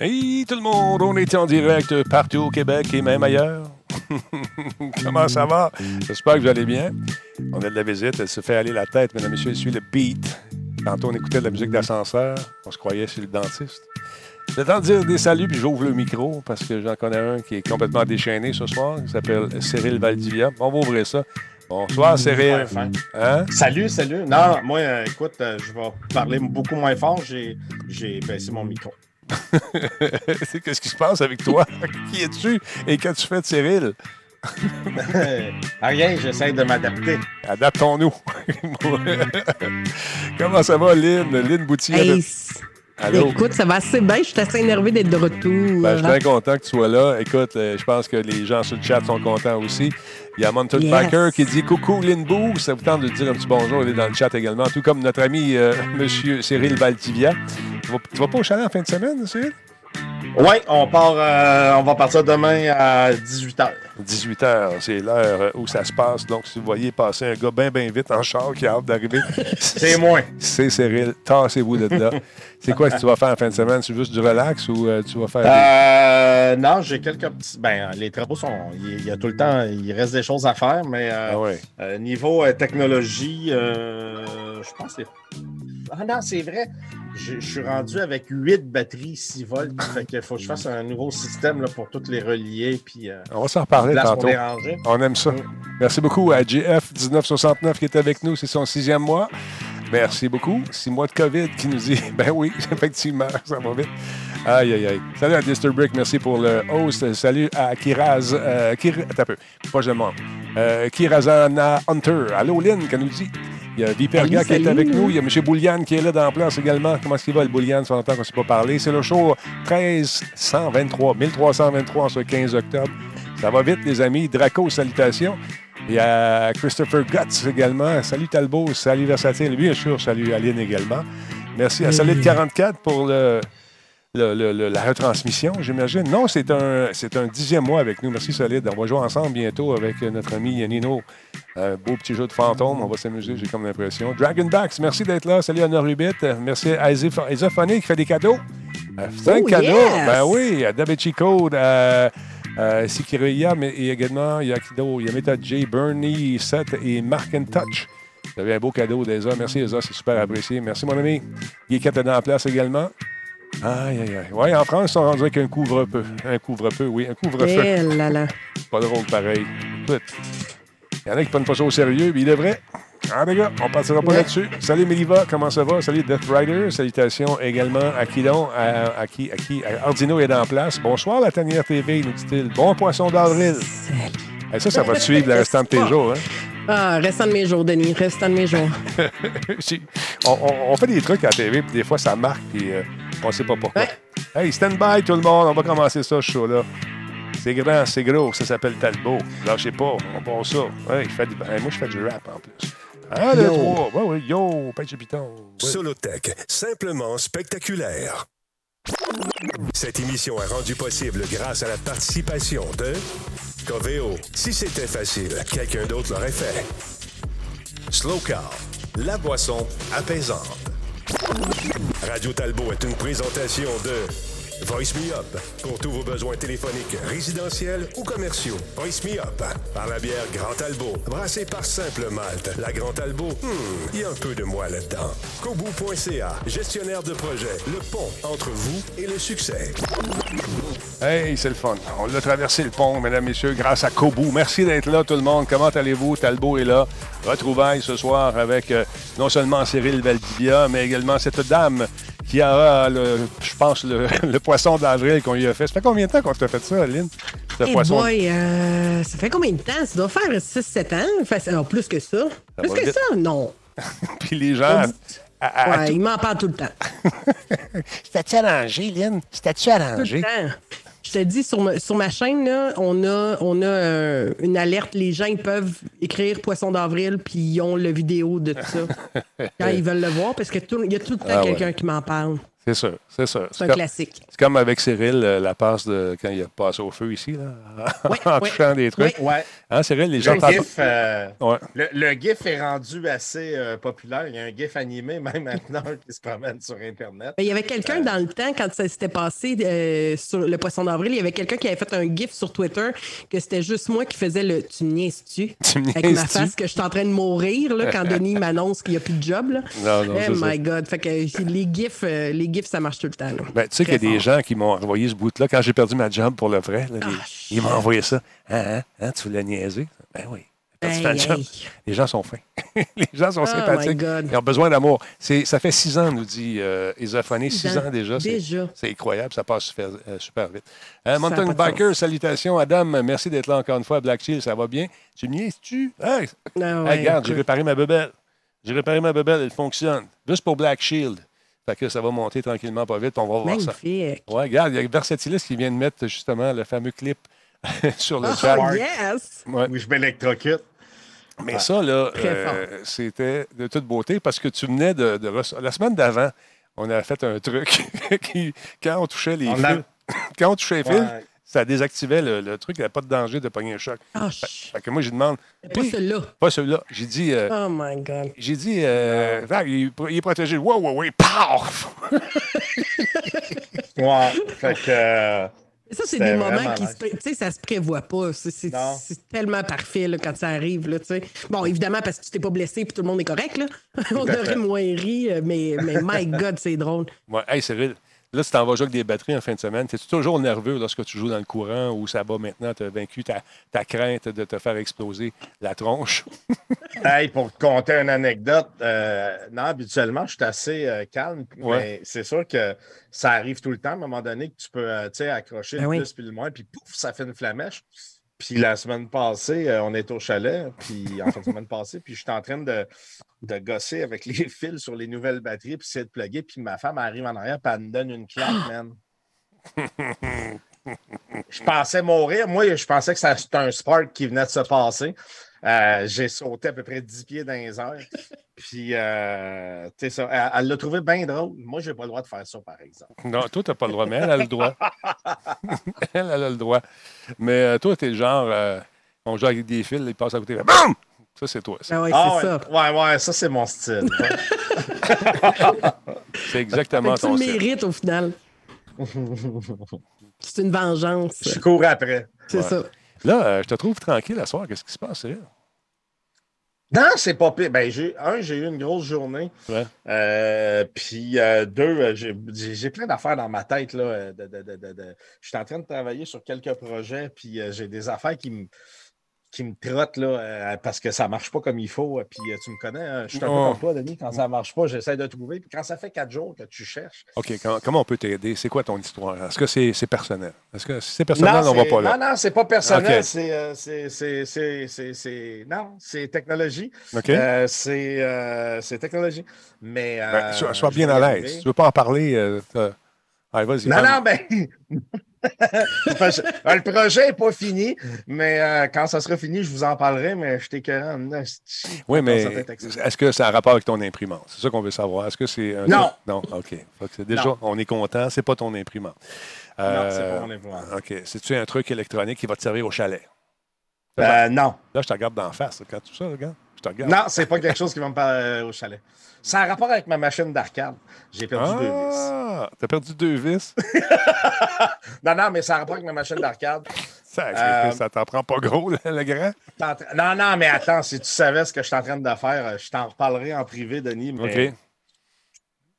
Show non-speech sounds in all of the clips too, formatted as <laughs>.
Hey tout le monde, on est en direct partout au Québec et même ailleurs. <laughs> Comment ça va? J'espère que vous allez bien. On a de la visite, elle se fait aller la tête, mesdames et messieurs, elle suit le beat. Tantôt, on écoutait de la musique d'ascenseur. On se croyait chez le dentiste. Le temps de dire des saluts, puis j'ouvre le micro parce que j'en connais un qui est complètement déchaîné ce soir. Il s'appelle Cyril Valdivia. On va ouvrir ça. Bonsoir, Cyril. Hein? Salut, salut. Non, moi, euh, écoute, euh, je vais parler beaucoup moins fort. J'ai baissé mon micro. <laughs> Qu'est-ce qui se passe avec toi? <laughs> qui es-tu? Et qu'as-tu fait de Cyril? <laughs> Rien, j'essaie de m'adapter. Adaptons-nous. Comment ça va, Lynn? Lynn Boutier? Écoute, ça va assez bien. Je suis assez énervé d'être de retour. Ben, je suis bien content que tu sois là. Écoute, euh, je pense que les gens sur le chat sont contents aussi. Il y a Mountain Biker qui dit Coucou Lynn Boo. Ça vous tente de dire un petit bonjour. Il est dans le chat également. Tout comme notre ami euh, <laughs> Monsieur Cyril Valtivia. Tu vas, vas pas au chalet en fin de semaine, Cyril? Oui, on part, euh, on va partir demain à 18h. 18h, c'est l'heure où ça se passe. Donc, si vous voyez passer un gars bien, bien vite en char qui a hâte d'arriver, <laughs> c'est moi. C'est Cyril. Tassez-vous de là. <laughs> c'est quoi que tu vas faire en fin de semaine? C'est juste du relax ou euh, tu vas faire. Euh, non, j'ai quelques petits. Ben, les travaux sont. Il y a tout le temps. Il reste des choses à faire, mais ah niveau technologie, je pense que c'est. Ah non, c'est vrai je, suis rendu avec 8 batteries 6 volts. fait qu'il faut que je fasse un nouveau système là, pour toutes les relier. Puis, euh, On va s'en reparler tantôt. On aime ça. Merci beaucoup à GF1969 qui est avec nous. C'est son sixième mois. Merci beaucoup. Six mois de COVID qui nous dit <laughs> Ben oui, <laughs> effectivement, ça va vite. Aïe, aïe, aïe. Salut à Disturbrick, merci pour le host. Salut à Kiraz. Euh, Kir... Attends un peu, pas je euh, Kirazana Hunter. Allô, Lynn, qu'elle nous dit? Il y a Viperga qui est avec nous. Il y a M. Bouliane qui est là dans la place également. Comment est-ce qu'il va, le Bouliane? Ça fait longtemps qu'on ne s'est pas parlé. C'est le show 1323, 1323 en ce 15 octobre. Ça va vite, les amis. Draco, salutations. Il y a Christopher Guts également. Salut Talbot, salut Versatile. Bien sûr, salut Aline également. Merci à Solid 44 pour le, la retransmission, j'imagine. Non, c'est un, c'est un dixième mois avec nous. Merci Solide. On va jouer ensemble bientôt avec notre ami Nino. Un beau petit jeu de fantôme. On va s'amuser, j'ai comme l'impression. Dragonbacks, merci d'être là. Salut à Rubit. Merci à Isophonie qui fait des cadeaux. Euh, cinq oh, cadeaux. Ben oui, à Davichi Code, à, Sikiria, mais également, il y a Kido, il y a Meta J, Bernie, Seth et Mark and Touch. Vous avez un beau cadeau, Eza. Merci, Eza, c'est super apprécié. Merci, mon ami. Guy est dans la place également. Aïe, aïe, aïe. Oui, en France, ils sont rendus avec un couvre-peu. Un couvre-peu, oui, un couvre-feu. Eh là là. Pas drôle pareil. Écoute, il y en a qui prennent pas ça au sérieux, mais il devrait. Ah, les gars, on partira pas là-dessus. Salut Meliva, comment ça va? Salut Death Rider. Salutations également à Quilon, à, à, qui, à qui? Ardino est en place. Bonsoir, la tanière TV, nous dit-il. Bon poisson d'avril. Et ça, ça va te suivre le restant de tes jours, hein? Ah, restant de mes jours, Denis, restant de mes jours. <laughs> on, fait des trucs à la TV, puis des fois, ça marque, puis euh, on sait pas pourquoi. Hey, stand by tout le monde, on va commencer ça, ce show-là. C'est grand, c'est gros, ça s'appelle Talbot. sais pas, on pense ça. moi, je fais du rap en plus. Un, deux, trois. Ouais, yo, pêche piton. Solotech, simplement spectaculaire. Cette émission est rendue possible grâce à la participation de Coveo. Si c'était facile, quelqu'un d'autre l'aurait fait. Slow Car, la boisson apaisante. Radio Talbot est une présentation de Voice Me Up. Pour tous vos besoins téléphoniques, résidentiels ou commerciaux. Voice Me Up. Par la bière Grand Albo. Brassée par Simple Malte. La Grand Albo, hmm, il y a un peu de moi là-dedans. Kobu.ca. Gestionnaire de projet. Le pont entre vous et le succès. Hey, c'est le fun. On l'a traversé le pont, mesdames, messieurs, grâce à Kobu. Merci d'être là, tout le monde. Comment allez-vous? Talbot est là. Retrouvailles ce soir avec euh, non seulement Cyril Valdivia, mais également cette dame qui a, je pense, le, <laughs> poisson d'avril qu'on lui a fait. Ça fait combien de temps qu'on t'a fait ça, Aline? Hey? Boy, euh, ça fait combien de temps? Ça doit faire 6-7 ans. plus que ça. plus que ça, non. <laughs> Puis les gens... ouais, ils m'en parlent tout le temps. <laughs> C'était-tu arrangé, Lynn? C'était-tu arrangé? Tout le temps. Je te dis, sur ma, sur ma chaîne, là, on a, on a euh, une alerte. Les gens ils peuvent écrire Poisson d'avril, puis ils ont la vidéo de tout ça <laughs> quand ils veulent le voir, parce qu'il y a tout le temps ah quelqu'un qui m'en parle. C'est sûr, c'est sûr. C'est un classique. C'est comme avec Cyril, euh, la passe de quand il a passé au feu ici, là, <laughs> en touchant des trucs. Ouais. Hein, Cyril, les gens le GIF, euh, le, GIF est rendu assez euh, populaire. Il y a un GIF animé <laughs> même maintenant qui se promène sur Internet. il y avait quelqu'un dans le temps, quand ça s'était passé sur le poisson d'avril, il y avait quelqu'un qui avait fait un GIF sur Twitter que c'était juste moi qui faisais le Tu me niaises-tu? <laughs> Avec ma face que je suis en train de mourir là, quand Denis m'annonce qu'il n'y a plus de job. Là. Non, non, oh my God. Fait que les GIFs, les GIFs, ça marche tout le temps. Ben, tu sais qu'il y a des gens qui m'ont envoyé ce bout-là quand j'ai perdu ma job pour le vrai. Ah, ils m'ont envoyé ça. Hein, hein, hein, tu voulais niaiser? Ben oui. Les gens sont fins. <laughs> les gens sont oh sympathiques. Ils ont besoin d'amour. Ça fait six ans, nous dit euh, Six ans déjà. C'est incroyable. Ça passe super, euh, super vite. Euh, Mountain Biker, salutations. Adam, merci d'être là encore une fois. Black Shield, ça va bien? Tu me niaises-tu? Hey, ah regarde, j'ai réparé ma bebelle. J'ai réparé ma bebelle, elle fonctionne. Juste pour Black Shield. Fait que ça va monter tranquillement, pas vite. On va voir ça. Ouais, regarde, il y a Versatilis qui vient de mettre justement le fameux clip <laughs> sur le oh, chat. yes! Oui, je m'électrocute. Mais ça, là, euh, c'était de toute beauté parce que tu venais de. La semaine d'avant, on a fait un truc <laughs> qui, quand on touchait les fils, quand on touchait les fils, ça désactivait le, truc, il n'y avait pas de danger de pogner un choc. Oh, fait, que moi, j'ai demandé. Pas celui-là. Pas celui-là. J'ai dit. Euh, oh my God. J'ai dit, euh, il, est protégé. Wow, wow, wow, paf! <laughs> ouais. Fait que. Euh, ça, c'est des moments qui se, tu sais, ça se prévoit pas. C'est tellement parfait là, quand ça arrive. Là, bon, évidemment, parce que tu t'es pas blessé et tout le monde est correct. Là. <laughs> On aurait moins ri, euh, mais, mais my <laughs> God, c'est drôle. Ouais, hey, Cyril, Là, si tu en vas jouer avec des batteries en fin de semaine, es-tu toujours nerveux lorsque tu joues dans le courant ou ça va maintenant, tu as vaincu ta, crainte de te faire exploser la tronche? <laughs> hey, pour te conter une anecdote, euh, non, habituellement, je suis assez euh, calme, mais c'est sûr que ça arrive tout le temps à un moment donné que tu peux euh, accrocher ben le plus puis le moins, puis pouf, ça fait une flamèche. Puis la semaine passée, on est au chalet, puis en fin de semaine passée, puis je suis en train de, de gosser avec les <laughs> fils sur les nouvelles batteries, puis c'est de plugger, puis ma femme arrive en arrière, puis elle me donne une claque, <gasps> man. je pensais mourir. Moi, je pensais que c'était un spark qui venait de se passer. Euh, j'ai sauté à peu près 10 pieds dans les airs. Puis, euh, tu sais, elle l'a trouvé bien drôle. Moi, je n'ai pas le droit de faire ça, par exemple. Non, toi, tu n'as pas le droit, mais elle a le droit. <laughs> elle, elle, a le droit. Mais euh, toi, tu es le genre, on joue avec des fils, il passe à côté, BAM! Ça, c'est toi. Ah ouais, ah, c'est ça. Ouais, ouais, ça, c'est mon style. <laughs> c'est exactement ton style. Tu le mérites au final? <laughs> c'est une vengeance. Je cours après. C'est ça. Là, euh, je te trouve tranquille la soir. Qu'est-ce qui se passe, là? Non, c'est pas pire. Ben, un, j'ai eu une grosse journée. Ouais. Euh, puis euh, deux, j'ai plein d'affaires dans ma tête. Là, de, de, de, je suis en train de travailler sur quelques projets, puis j'ai des affaires qui me qui me trotte là, euh, parce que ça ne marche pas comme il faut. Puis euh, tu me connais, hein, je suis un peu comme toi, Denis. Quand ça ne marche pas, j'essaie de trouver. Puis quand ça fait quatre jours que tu cherches. OK, comment, on peut t'aider? C'est quoi ton histoire? Est-ce que c'est personnel? Est-ce que si c'est personnel, on ne va pas là? Non, non, c'est pas personnel. Euh, c'est. non, c'est technologie. OK. c'est technologie. Mais. Ben, sois, bien à l'aise. Tu ne veux pas en parler? Allez, vas-y. Non, non, <laughs> ben. le projet n'est pas fini, mais euh, quand ça sera fini, je vous en parlerai, mais je t'écœure. Oui, mais est-ce que ça a rapport avec ton imprimante? C'est ça qu'on veut savoir. Est-ce que c'est Non. Non, OK. déjà, on est content, c'est pas ton imprimante. non, c'est pas mon imprimante. OK. C'est-tu un truc électronique qui va te servir au chalet? Euh, non. Là, je te regarde d'en face. Quand tu ça, regarde. Je te regarde. Non, c'est pas quelque chose qui va me parler au chalet. Ça a rapport avec ma machine d'arcade. J'ai perdu deux vis. Ah, t'as perdu deux vis? <laughs> non, non, mais ça a rapport avec ma machine d'arcade. Ça, euh, ça t'en prend pas gros, le, grand? Non, non, mais attends, si tu savais ce que je suis en train de faire, euh, je t'en reparlerai en privé, Denis. Mais OK.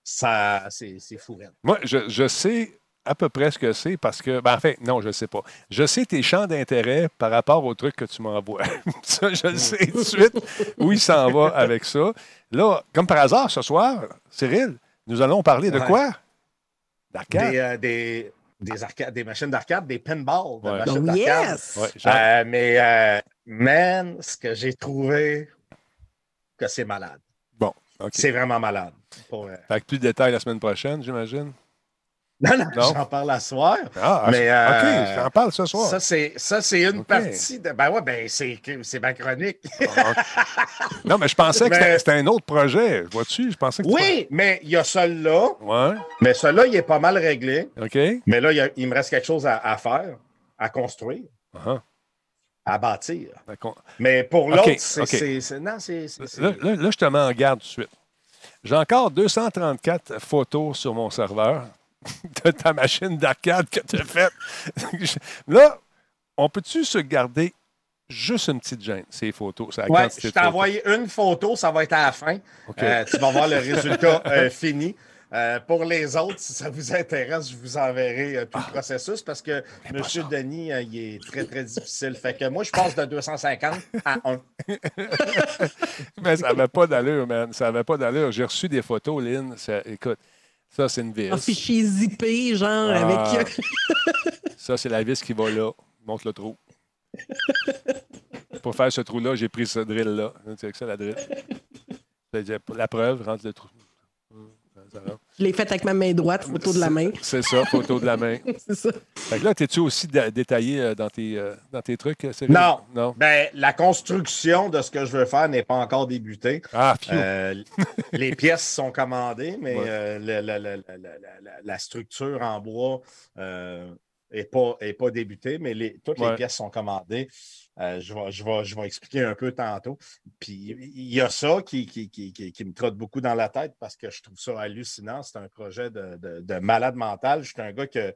Ça, c'est fou. Moi, je, je sais à peu près ce que c'est parce que, ben, en fait, non, je ne sais pas. Je sais tes champs d'intérêt par rapport au truc que tu m'envoies. <laughs> ça, je le sais tout de suite où il s'en va avec ça. Là, comme par hasard, ce soir, Cyril, nous allons parler de quoi? D'arcade. Des, euh, des, des, arcades, des machines d'arcade, des pinballs de machines oh, Yes! Euh, mais, euh, man, ce que j'ai trouvé, que c'est malade. Bon, OK. C'est vraiment malade. Pour, Fait plus de détails la semaine prochaine, j'imagine? Non, non, j'en parle à soir. Ah, mais, OK, j'en parle ce soir. Ça, c'est une partie de. Ben ouais, ben c'est ma chronique. Ah, non, mais je pensais que c'était un autre projet. Vois-tu? Je pensais que Oui, mais il y a celui-là. Ouais. Mais celui-là, il est pas mal réglé. OK. Mais là, il, me reste quelque chose à, faire, à construire. Uh-huh. À bâtir. Mais pour l'autre, c'est. Non, c'est. Là, là, je te mets en garde tout de suite. J'ai encore 234 photos sur mon serveur de ta machine d'arcade que tu as faite. <laughs> Là, on peut-tu se garder juste une petite gêne, ces photos? Je t'ai envoyé une photo, ça va être à la fin. Euh, tu vas voir le <laughs> résultat euh, fini. Euh, pour les autres, si ça vous intéresse, je vous enverrai tout le ah. processus parce que M. Denis, il est très, très difficile. Fait que moi, je passe de 250 à 1. <laughs> Mais ça n'avait pas d'allure, man. Ça n'avait pas d'allure. J'ai reçu des photos, Lynn. écoute, ça, c'est une vis. Un fichier zippé, genre, ah. avec. <laughs> ça, c'est la vis qui va là. Montre le trou. Pour faire ce trou-là, j'ai pris ce drill-là. C'est ça, la drill. La preuve, rentre le trou. Je l'ai fait avec ma main droite, photo de la main. C'est ça, photo de la main. <laughs> c'est ça. Fait que là, es-tu aussi détaillé euh, dans tes, euh, dans tes trucs, euh, Non. non? Ben, la construction de ce que je veux faire n'est pas encore débutée. Ah, <laughs> les pièces sont commandées, mais la, structure en bois n'est pas, est pas débutée, mais les, toutes les pièces sont commandées. Euh, je, vais, je, vais, expliquer un peu tantôt. Puis il y a ça qui, qui, me trotte beaucoup dans la tête parce que je trouve ça hallucinant. C'est un projet de, malade mental. Je suis un gars que,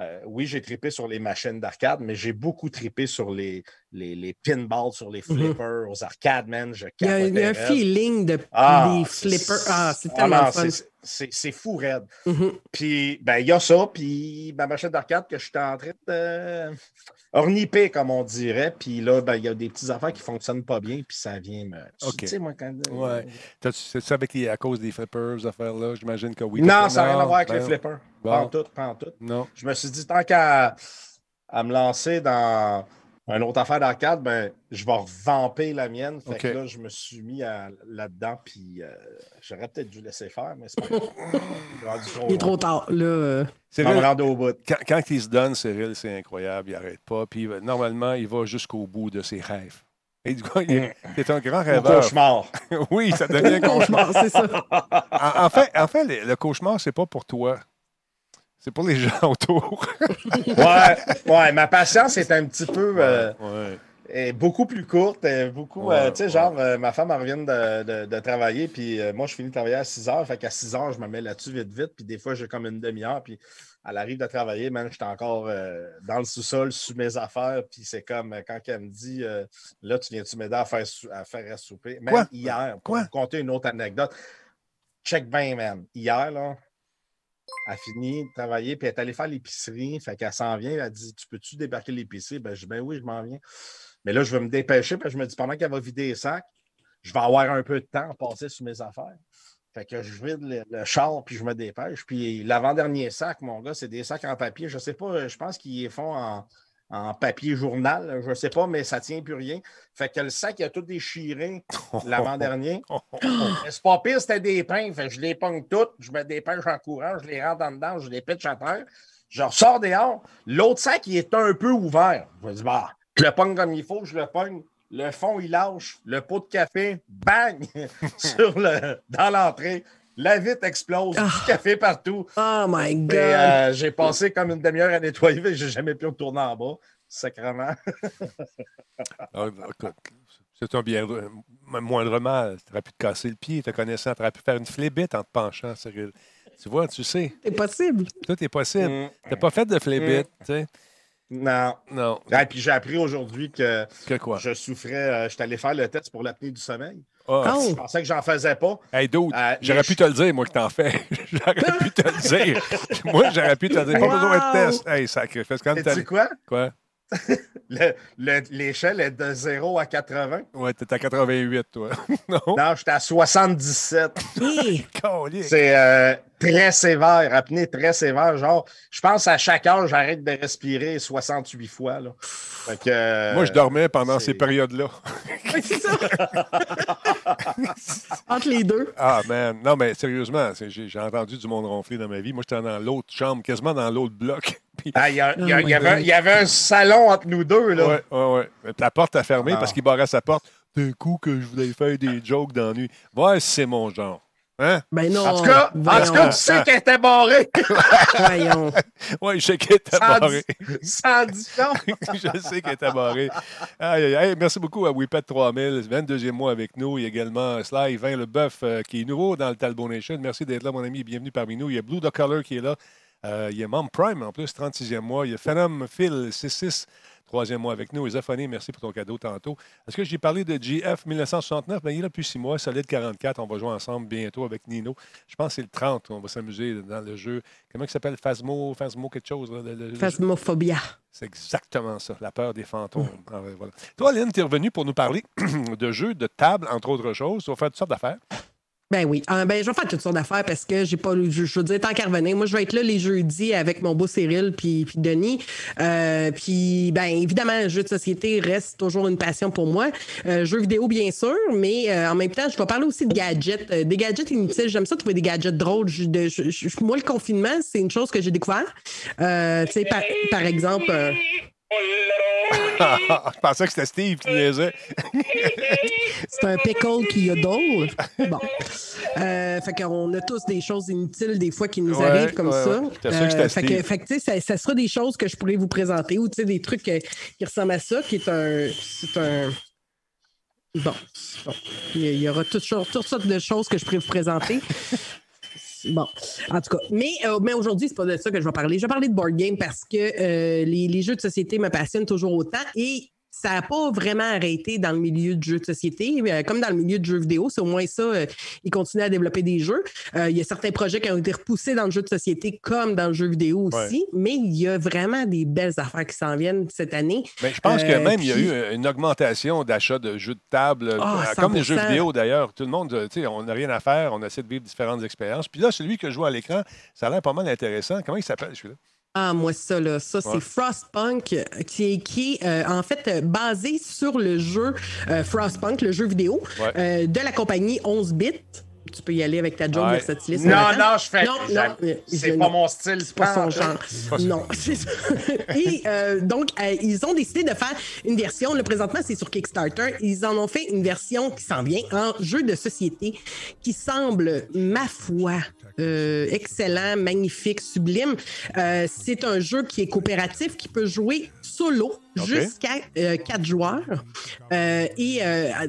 euh, oui, j'ai trippé sur les machines d'arcade, mais j'ai beaucoup trippé sur les, les, pinballs, sur les mhm. flippers, aux arcades, man. il, y a, un feeling de ah, flippers. Ah, c'est tellement fun c'est fou raide. Mm-hmm. Puis, ben, il y a ça, puis ma machine d'arcade que je suis en train de orniper, comme on dirait. Puis là, ben, il y a des petites affaires qui ne fonctionnent pas bien, puis ça vient me. Tu sais, moi, quand. Ouais. C'est ça avec à cause des flippers, affaires-là? J'imagine que oui. Non, ça n'a rien à voir avec les ben, flippers. Pas en tout, pas en tout. Non. Je me suis dit, tant qu'à à me lancer dans une autre affaire d'arcade, ben, je vais revamper la mienne. Fait que là, je me suis mis là-dedans, puis euh, j'aurais peut-être dû laisser faire, mais c'est pas <laughs> Il est trop tard. Là, me au bout. Quand, quand, il se donne, Cyril, c'est incroyable, il n'arrête pas. Puis euh, normalement, il va jusqu'au bout de ses rêves. Et du coup, il est, <laughs> un grand rêveur. Un cauchemar. <laughs> oui, ça devient un cauchemar, c'est ça. en, fait, en fait, le, le cauchemar, c'est pas pour toi. C'est pour les gens <laughs> autour. ouais, ouais, ma patience est un petit peu. Euh, est beaucoup plus courte. beaucoup, euh, tu sais, genre, euh, ma femme, elle revient de, de, travailler, puis moi, je finis de travailler à 6 heures. Fait qu'à 6 heures, je me mets là-dessus vite, vite. Puis des fois, j'ai comme une demi-heure, puis elle arrive de travailler, man, j'étais encore dans le sous-sol, sous mes affaires. Puis c'est comme quand elle me dit, là, tu viens-tu m'aider à faire, à faire à souper? Même hier, pour vous conter une autre anecdote. Check bien, man. Hier, là, a fini de travailler, puis elle est allée faire l'épicerie. Fait qu'elle s'en vient, elle dit Tu peux-tu débarquer l'épicerie? Ben, je dis Ben oui, je m'en viens. Mais là, je vais me dépêcher, puis je me dis Pendant qu'elle va vider les sacs, je vais avoir un peu de temps à passer sur mes affaires. Fait que je vide le, char, puis je me dépêche. Puis l'avant-dernier sac, mon gars, c'est des sacs en papier. Je sais pas, je pense qu'ils font en, en papier journal, je ne sais pas, mais ça ne tient plus rien. Fait que le sac, il a tout déchiré l'avant-dernier. <laughs> pas pire, c'était des pains. Fait que je les pogne toutes, je me dépêche en courant, je les rentre en dedans, je les pitch à terre. Je ressors dehors. L'autre sac, il est un peu ouvert. Je me dis, bah, je le pogne comme il faut, je le pogne. Le fond, il lâche. Le pot de café, bang, <laughs> sur le, dans l'entrée. La vitre explose, du ah. café partout. Oh my God! Euh, j'ai passé comme une demi-heure à nettoyer, mais j'ai jamais pu retourner en bas. Sacrement. <laughs> Ah, c'est un bien. Moindrement, tu aurais pu te casser le pied, te connaissant, tu aurais pu faire une flébite en te penchant, Cyril. Tu vois, tu sais. C'est possible. Tout est possible. Mm. Tu n'as pas fait de flébite, mm. tu sais. Non. Non. Et puis j'ai appris aujourd'hui que, que quoi? je souffrais. Euh, je suis allé faire le test pour l'apnée du sommeil. Ah. Je pensais que j'en faisais pas? Hey, d'autres, euh, j'aurais pu te le dire, moi, que t'en fais. <laughs> j'aurais pu te le dire. <laughs> moi, j'aurais pu te le dire. Pas besoin de test. Hey, sacrifice. Quand tu quoi? Quoi? <laughs> L'échelle est de 0 à 80. Ouais, t'es à 88, toi. non? Non, j'étais à 77. C'est euh, très sévère, apnée très sévère. Genre, je pense à chaque heure, j'arrête de respirer 68 fois. Là. Moi, je dormais pendant ces périodes-là. <laughs> c'est ça. <laughs> entre les deux. Ah, man. Non, mais sérieusement, j'ai entendu du monde ronfler dans ma vie. Moi, j'étais dans l'autre chambre, quasiment dans l'autre bloc. <laughs> Ah, il y, avait, un salon entre nous deux. Là. Ouais, ouais, ouais. La porte a fermé parce ah. qu'il barrait sa porte. D'un coup que je voulais faire des jokes dans la nuit. Ouais, c'est mon genre. Hein? Ben non. En tout cas, en tout cas tu sais qu'elle était barrée. Voyons. Oui, je sais qu'elle était barrée. Sans <laughs> je sais qu'elle était barrée. Aïe, aïe, merci beaucoup à Whippet 3000, 22e mois avec nous. Il y a également Sly 20 le bœuf euh, qui est nouveau dans le Talbot Nation. Merci d'être là, mon ami. Bienvenue parmi nous. Il y a Blue the Color qui est là. Euh, il y a Mom Prime en plus, 36e mois. Il y a Phenom Phil 66 troisième mois avec nous. Et merci pour ton cadeau tantôt. Est-ce que j'ai parlé de GF 1969? Bien, il est là depuis six mois, solide 44. On va jouer ensemble bientôt avec Nino. Je pense que c'est le 30. On va s'amuser dans le jeu. Comment il s'appelle? Phasmo, Phasmo quelque chose? Phasmophobia. C'est exactement ça, la peur des fantômes. Ah Toi, Lynn, tu es revenu pour nous parler <clears throat> de jeux de table, entre autres choses. Tu vas faire toutes sortes d'affaires. Ben oui. Euh, ben, je vais faire toutes sortes d'affaires parce que j'ai pas. Je, je veux dire, tant qu'à revenir, moi, je vais être là les jeudis avec mon beau Cyril puis, puis Denis. Euh, puis, ben, évidemment, le jeu de société reste toujours une passion pour moi. Euh, jeux vidéo, bien sûr, mais en même temps, je vais parler aussi de gadgets. des gadgets inutiles. J'aime ça trouver des gadgets drôles. moi, le confinement, c'est une chose que j'ai découvert. tu sais, par, par exemple. <laughs> je pensais que c'était Steve qui niaisait. <laughs> C'est un pickle qui a d'eau. Bon. Euh, fait qu'on a tous des choses inutiles des fois qui nous arrivent comme ça. Euh, fait que, fait que ça, ça, sera des choses que je pourrais vous présenter ou des trucs qui ressemblent à ça, qui est un. C'est un. Bon. Il y aura toutes, toutes sortes de choses que je pourrais vous présenter. Bon, en tout cas. Mais, euh, mais aujourd'hui, c'est pas de ça que je vais parler. Je vais parler de board game parce que euh, les, les, jeux de société me passionnent toujours autant. Et ça n'a pas vraiment arrêté dans le milieu de jeux de société, euh, comme dans le milieu de jeux vidéo. C'est au moins ça, euh, ils continuent à développer des jeux. Euh, il y a certains projets qui ont été repoussés dans le jeu de société comme dans le jeu vidéo aussi, mais il y a vraiment des belles affaires qui s'en viennent cette année. Mais je pense que même il y a eu une augmentation d'achat de jeux de table, ah, comme les jeux vidéo d'ailleurs. Tout le monde, tu sais, on n'a rien à faire, on essaie de vivre différentes expériences. Puis là, celui que je vois à l'écrant, ça a l'air pas mal intéressant. Comment il s'appelle celui-là? Ah, moi, ça, là, ça, c'est Frostpunk, qui est, qui euh, en fait basé sur le jeu euh, Frostpunk, le jeu vidéo euh, de la compagnie 11 bits. Tu peux y aller avec ta joke ouais. versatilis. Non, non, je fais. Non, non, c'est pas mon style. C'est pas son genre. Non, <laughs> c'est ça. Et donc, ils ont décidé de faire une version. Le présentement, c'est sur Kickstarter. Ils en ont fait une version qui s'en vient en jeu de société qui semble, ma foi, euh, excellent, magnifique, sublime. Euh, c'est un jeu qui est coopératif, qui peut jouer solo jusqu'à euh, quatre joueurs. et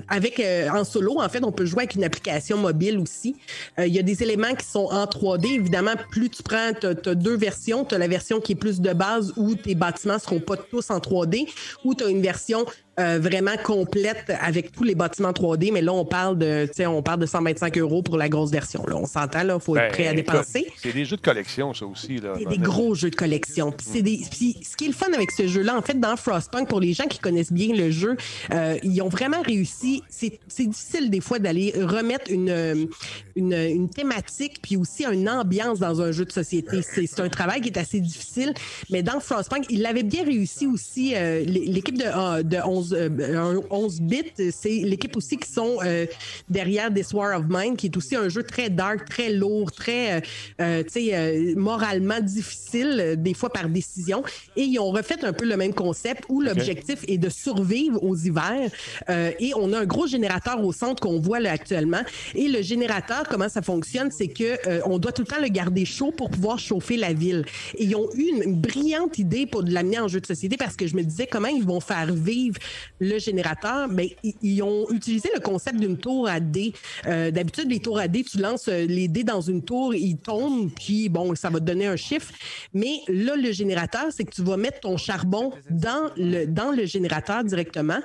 avec en solo, en fait, on peut jouer avec une application mobile aussi. Il y a des éléments qui sont en 3D. Évidemment, plus tu prends, tu as, deux versions. Tu as la version qui est plus de base où tes bâtiments ne seront pas tous en 3D, ou tu as une version euh, vraiment complète avec tous les bâtiments 3D, mais là, on parle de, on parle de 125 euros pour la grosse version. Là. On s'entend, il faut être ben, prêt à dépenser. C'est des jeux de collection, ça aussi. C'est des gros jeux de collection. Puis, des, ce qui est le fun avec ce jeu-là, en fait, dans Frostpunk, pour les gens qui connaissent bien le jeu, euh, ils ont vraiment réussi. C'est difficile des fois d'aller remettre une, une, une, thématique puis aussi une ambiance dans un jeu de société. C'est un travail qui est assez difficile, mais dans Frostpunk, il l'avait bien réussi aussi. Euh, l'équipe de, de 11 11, 11 euh, bits. C'est l'équipe aussi qui sont euh, derrière This War of Mine, qui est aussi un jeu très dark, très lourd, très euh, moralement difficile, des fois par décision. Et ils ont refait un peu le même concept où l'objectif est de survivre aux hivers. et on a un gros générateur au centre qu'on voit là actuellement. Et le générateur, comment ça fonctionne, c'est que on doit tout le temps le garder chaud pour pouvoir chauffer la ville. Et ils ont eu une, brillante idée pour l'amener en jeu de société parce que je me disais comment ils vont faire vivre le générateur, mais ben, ils ont utilisé le concept d'une tour à dés. Euh, d'habitude, les tours à dés, tu lances euh, les dés dans une tour, ils tombent, puis bon, ça va te donner un chiffre. Mais là, le générateur, c'est que tu vas mettre ton charbon dans le, dans le générateur directement.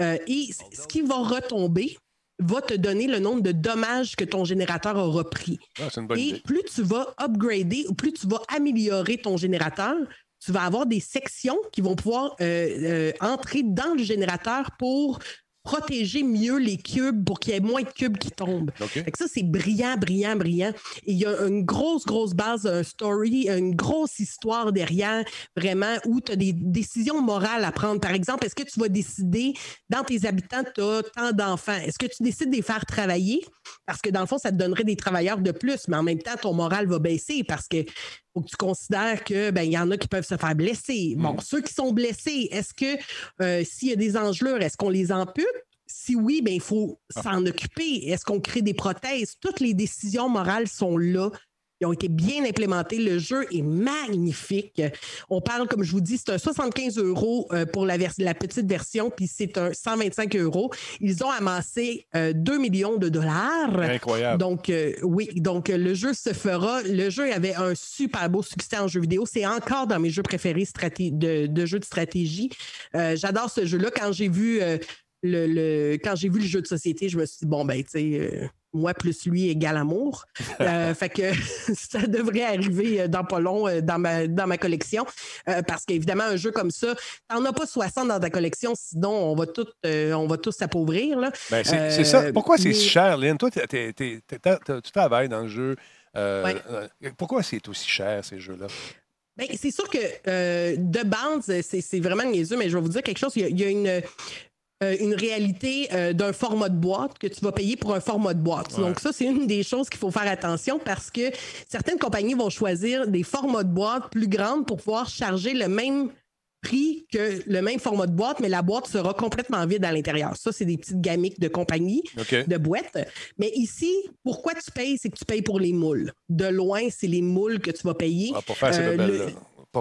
Euh, et ce qui va retomber, va te donner le nombre de dommages que ton générateur aura pris. Ah, et plus tu vas upgrader ou plus tu vas améliorer ton générateur, tu vas avoir des sections qui vont pouvoir euh, euh, entrer dans le générateur pour protéger mieux les cubes pour qu'il y ait moins de cubes qui tombent. ça, c'est brillant, brillant, brillant. Et il y a une grosse, grosse base, un story, une grosse histoire derrière, vraiment, où tu as des décisions morales à prendre. Par exemple, est-ce que tu vas décider, dans tes habitants, tu as tant d'enfants, est-ce que tu décides de les faire travailler? Parce que dans le fond, ça te donnerait des travailleurs de plus, mais en même temps, ton moral va baisser parce que faut que tu considères que ben il y en a qui peuvent se faire blesser. Bon, mm. ceux qui sont blessés, est-ce que euh, s'il y a des engelures, est-ce qu'on les ampute? Si oui, ben, il faut ah. s'en occuper. Est-ce qu'on crée des prothèses? Toutes les décisions morales sont là ils ont été bien implémentés. Le jeu est magnifique. On parle, comme je vous dis, c'est un 75 euros euh, pour la, la, petite version, puis c'est un 125 euros. Ils ont amassé 2 euh, millions de dollars. Incroyable. Donc, euh, oui, donc le jeu se fera. Le jeu avait un super beau succès en jeu vidéo. C'est encore dans mes jeux préférés de, de jeux de stratégie. J'adore ce jeu-là. Quand j'ai vu le, quand j'ai vu le jeu de société, je me suis dit, bon, ben, tu sais, moi plus lui égale amour. Euh, <laughs> fait que <laughs> ça devrait arriver euh, dans pas long euh, dans, ma, dans ma collection. parce qu'évidemment, un jeu comme ça, t'en as pas 60 dans ta collection, sinon on va, tout, on va tous s'appauvrir. Ben, c'est ça. Pourquoi c'est si cher, Lynn? Toi, tu travailles dans le jeu. Pourquoi c'est aussi cher, ces jeux-là? Ben, c'est sûr que de base, c'est vraiment niaiseux, mais je vais vous dire quelque chose. il y a une, euh, une réalité euh, d'un format de boîte que tu vas payer pour un format de boîte. Donc ça, c'est une des choses qu'il faut faire attention parce que certaines compagnies vont choisir des formats de boîte plus grandes pour pouvoir charger le même prix que le même format de boîte, mais la boîte sera complètement vide à l'intérieur. Ça, c'est des petites gamiques de compagnie, de boîtes. Mais ici, pourquoi tu payes? C'est que tu payes pour les moules. De loin, c'est les moules que tu vas payer. Ah, pour faire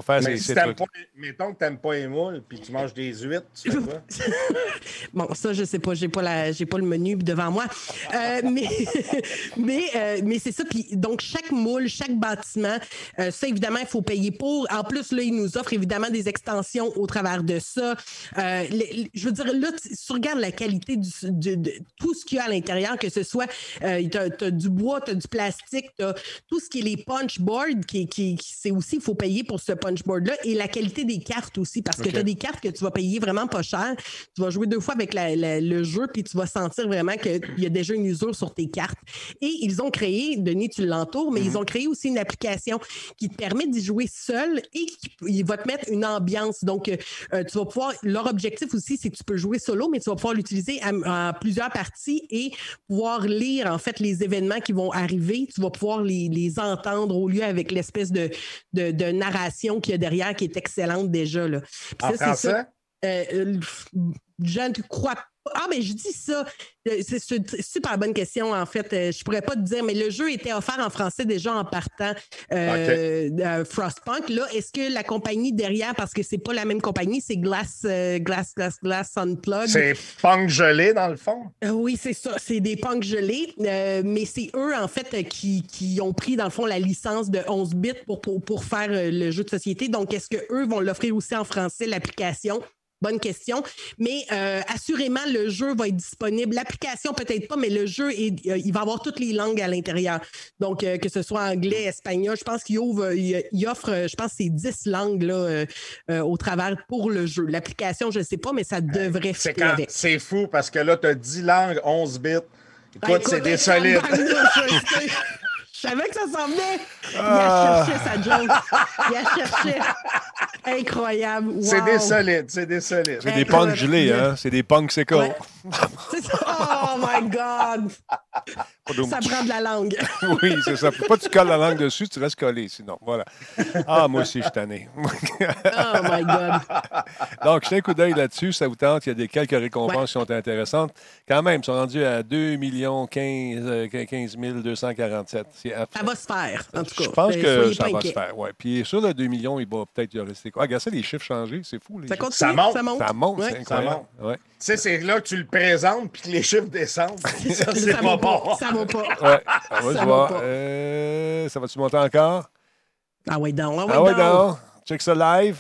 ces euh, mais si Pas, mettons que tu n'aimes pas les moules puis tu manges des huîtres, tu fais quoi? <laughs> bon, ça, je sais pas. J'ai pas, la, pas le menu devant moi. Euh, mais <laughs> mais, euh, mais c'est ça. Puis donc, chaque moule, chaque bâtiment, euh, ça, évidemment, il faut payer pour. En plus, là, il nous offre évidemment des extensions au travers de ça. je veux dire, là, tu, regardes la qualité du, de, tout ce qu'il y a à l'intérieur, que ce soit, tu as, du bois, tu as du plastique, tu as tout ce qui est les punch boards, qui, qui, c'est aussi, il faut payer pour ce et la qualité des cartes aussi, parce que tu as des cartes que tu vas payer vraiment pas cher. Tu vas jouer deux fois avec le jeu, puis tu vas sentir vraiment qu'il y a déjà une usure sur tes cartes. Et ils ont créé, Denis, tu l'entoures, mais ils mhm. ont créé aussi une application qui te permet d'y jouer seul et qui va te mettre une ambiance. Donc, euh, tu vas pouvoir, leur objectif aussi, c'est que tu peux jouer solo, mais tu vas pouvoir l'utiliser en plusieurs parties et pouvoir lire, en fait, les événements qui vont arriver. Tu vas pouvoir les, entendre au lieu avec l'espèce de, de narration qu'il y a derrière qui est excellente déjà. Là. En français? Euh, euh, je ne crois pas ah, mais je dis ça. Euh, c'est une super bonne question, en fait. Euh, je pourrais pas te dire, mais le jeu était offert en français déjà en partant euh, Frostpunk. Là, est-ce que la compagnie derrière, parce que c'est pas la même compagnie, c'est Glass, Glass, Glass, Glass Unplugged. C'est punk gelé, dans le fond? oui, c'est ça. C'est des punks gelés. mais c'est eux, en fait, qui, qui, ont pris, dans le fond, la licence de 11 bits pour, pour, pour faire le jeu de société. Donc, est-ce qu'eux vont l'offrir aussi en français, l'application? Bonne question. Mais euh, assurément, le jeu va être disponible. L'application, peut-être pas, mais le jeu, est, euh, il va avoir toutes les langues à l'intérieur. Donc, euh, que ce soit anglais, espagnol, je pense qu'il offre, je pense, c'est 10 langues là, au travers pour le jeu. L'application, je ne sais pas, mais ça devrait faire. C'est fou parce que là, tu as 10 langues, 11 bits. Ben, écoute, c'est des solides. <laughs> Je savais que ça s'en venait. Il a ah. cherché sa joke. Il a cherché. Incroyable. C'est des solides, c'est des solides. C'est des punks gelés, hein? C'est des punks c'est Ouais. Oh my God! ça prend de la langue. <laughs> oui, c'est ça. Faut pas que tu colles la langue dessus, tu restes collé, sinon. Voilà. Ah, moi aussi, je suis tanné. oh my God! Donc, jetez un coup d'œil là-dessus, ça vous tente. Il y a des quelques récompenses qui sont intéressantes. Quand même, ils sont rendus à 2 15, 15 247. Ça va se faire, en tout cas. Je pense que ça va se faire, oui. Puis sur le 2 millions, il va peut-être y rester quoi? Ah, regardez les chiffres changés, c'est fou. Les ça, continue, ça monte. Ça monte, ça monte c'est incroyable. Ouais. Tu sais, c'est là que tu le présentes puis que les chiffres descendent. <laughs> ça, c'est pas bon. Ça va pas. Ouais. Ah, ouais, ça, va euh, ça va-tu monter encore? Ah ouais, donc. Ah ouais, ah Check ça live.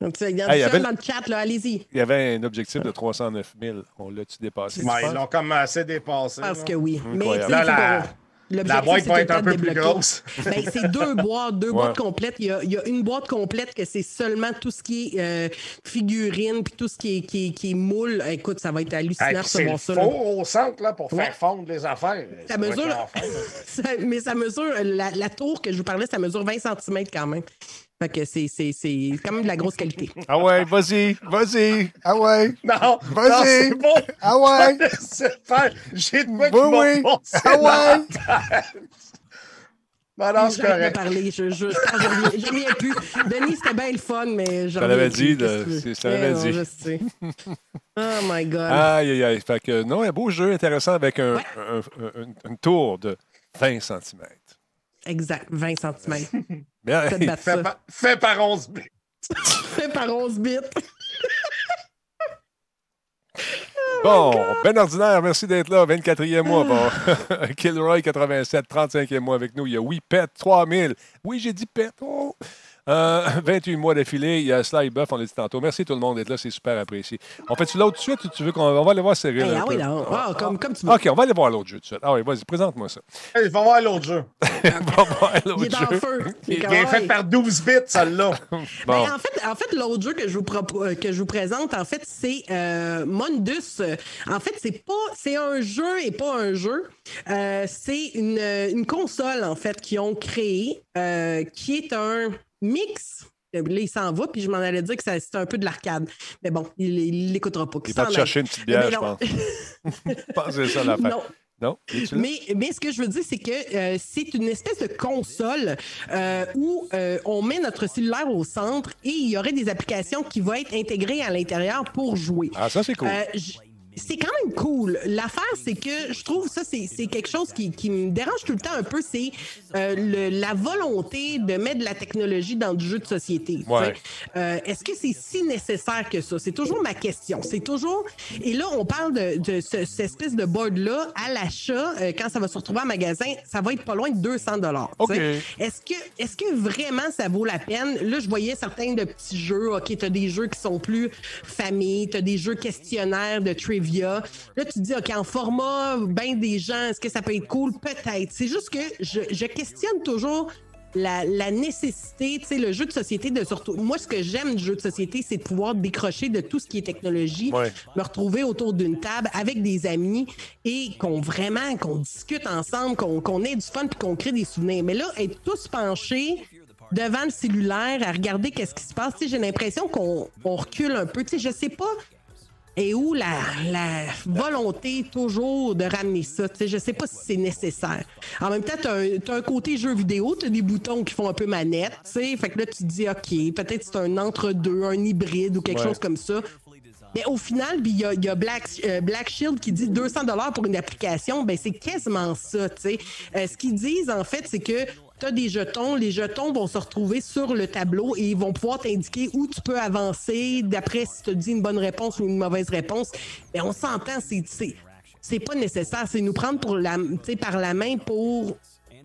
Donc, il y a dans le chat, là, allez-y. Il y avait un objectif de 309 000. On l'a-tu dépassé? ils l'ont comme assez dépassé. Parce que oui. Mais là, la, La boîte va être un peu plus grosse. <laughs> Ben, c'est deux boîtes, deux boîtes complètes. Il y, a, il y, a, une boîte complète que c'est seulement tout ce qui est euh, figurine puis tout ce qui est, qui, qui est moule. Écoute, ça va être hallucinant C'est le ça. au centre là, pour faire fondre les affaires. Ça, mesure. <laughs> mais ça mesure. La, la, tour que je vous parlais, ça mesure 20 cm quand même. Fait que c'est, c'est, c'est quand même de la grosse qualité. Ah ouais, vas-y, vas-y. Ah ouais. Non, vas-y. Bon. Ah ouais. <laughs> J'ai de quoi oui, qui oui. Ah ouais. Non, non, c'est correct. parler, je, je, je, je reviens plus. Denis, c'était bien le fun, mais je Ça l'avait dit, de, ça l'avait dit. Je sais. Oh my God. Aïe, aïe, aïe. Fait que, non, un beau jeu intéressant avec un, ouais. un, un, une tour de 20 cm. Exact, 20 cm. <laughs> Bien, fait, par, fait par 11 bits. <laughs> fait par 11 bits. <laughs> Bon, Ben Ordinaire, merci d'être là. 24e mois. Bon. Kilroy, 87, 35e mois avec nous. Il y a Oui Pet, 3000. Oui, j'ai dit Pet. Oh. 28 euh, <laughs> mois d'affilée. Il y a Sly Buff, on l'a dit tantôt. Merci tout le monde d'être là, c'est super apprécié. On fait-tu l'autre tout de suite ou tu veux qu'on va aller voir Cyril? ah oui, non. Ah, comme, comme tu veux. OK, on va aller voir l'autre jeu tout de suite. Ah oui, vas-y, présente-moi ça. Il <laughs> va voir l'autre jeu. va voir l'autre jeu. Il est dans le feu. Il, est fait par 12 bits, celle-là. <laughs> bon. Ben, en fait, en fait l'autre jeu que je, vous euh, que je vous présente, en fait, c'est euh, Mondus. En fait, c'est pas c'est un jeu et pas un jeu. Euh, c'est une, une, console, en fait, qu'ils ont créée, euh, qui est un mix Là, il s'en va, puis je m'en allais dire que c'est un peu de l'arcade. Mais bon, il l'écoutera pas. Il va te chercher une petite bière, je pense. <laughs> Pensez ça, l'affaire. Non. Non, mais, mais ce que je veux dire, c'est que euh, c'est une espèce de console euh, où euh, on met notre cellulaire au centre et il y aurait des applications qui vont être intégrées à l'intérieur pour jouer. Ah, ça, c'est cool c'est quand même cool. L'affaire, c'est que je trouve ça, c'est quelque chose qui, qui, me dérange tout le temps un peu, c'est euh, la volonté de mettre de la technologie dans du jeu de société. Euh, Est-ce que c'est si nécessaire que ça? C'est toujours ma question. C'est toujours. Et là, on parle de, de ce, cette espèce de board-là à l'achat, euh, quand ça va se retrouver en magasin, ça va être pas loin de 200 dollars. Est-ce que, est que vraiment ça vaut la peine? Là, je voyais certains de petits jeux. OK, tu as des jeux qui sont plus famille, tu as des jeux questionnaires de trivia Là, tu te dis, OK, en format, ben des gens, est-ce que ça peut être cool? Peut-être. C'est juste que je, questionne toujours la, nécessité, tu sais, le jeu de société de surtout. Moi, ce que j'aime du jeu de société, c'est de pouvoir décrocher de tout ce qui est technologie, me retrouver autour d'une table avec des amis et qu'on vraiment, qu'on discute ensemble, qu'on ait du fun puis qu'on crée des souvenirs. Mais là, être tous penchés devant le cellulaire à regarder qu'est-ce qui se passe, j'ai l'impression qu'on recule un peu. Tu sais, je sais pas et où la, la, volonté toujours de ramener ça. Je je sais pas si c'est nécessaire. En même temps, tu as, un côté jeu vidéo, tu as des boutons qui font un peu manette. Fait que là, tu te dis, OK, peut-être c'est un entre-deux, un hybride ou quelque chose comme ça. Mais au final, il y a, y a Black, euh, Black, Shield qui dit 200 dollars pour une application. Ben c'est quasiment ça. sais. Euh, ce qu'ils disent en fait, c'est que tu as des jetons. Les jetons vont se retrouver sur le tableau et ils vont pouvoir t'indiquer où tu peux avancer d'après si tu dis une bonne réponse ou une mauvaise réponse. Mais on s'entend, c'est c'est pas nécessaire. C'est nous prendre pour la, par la main pour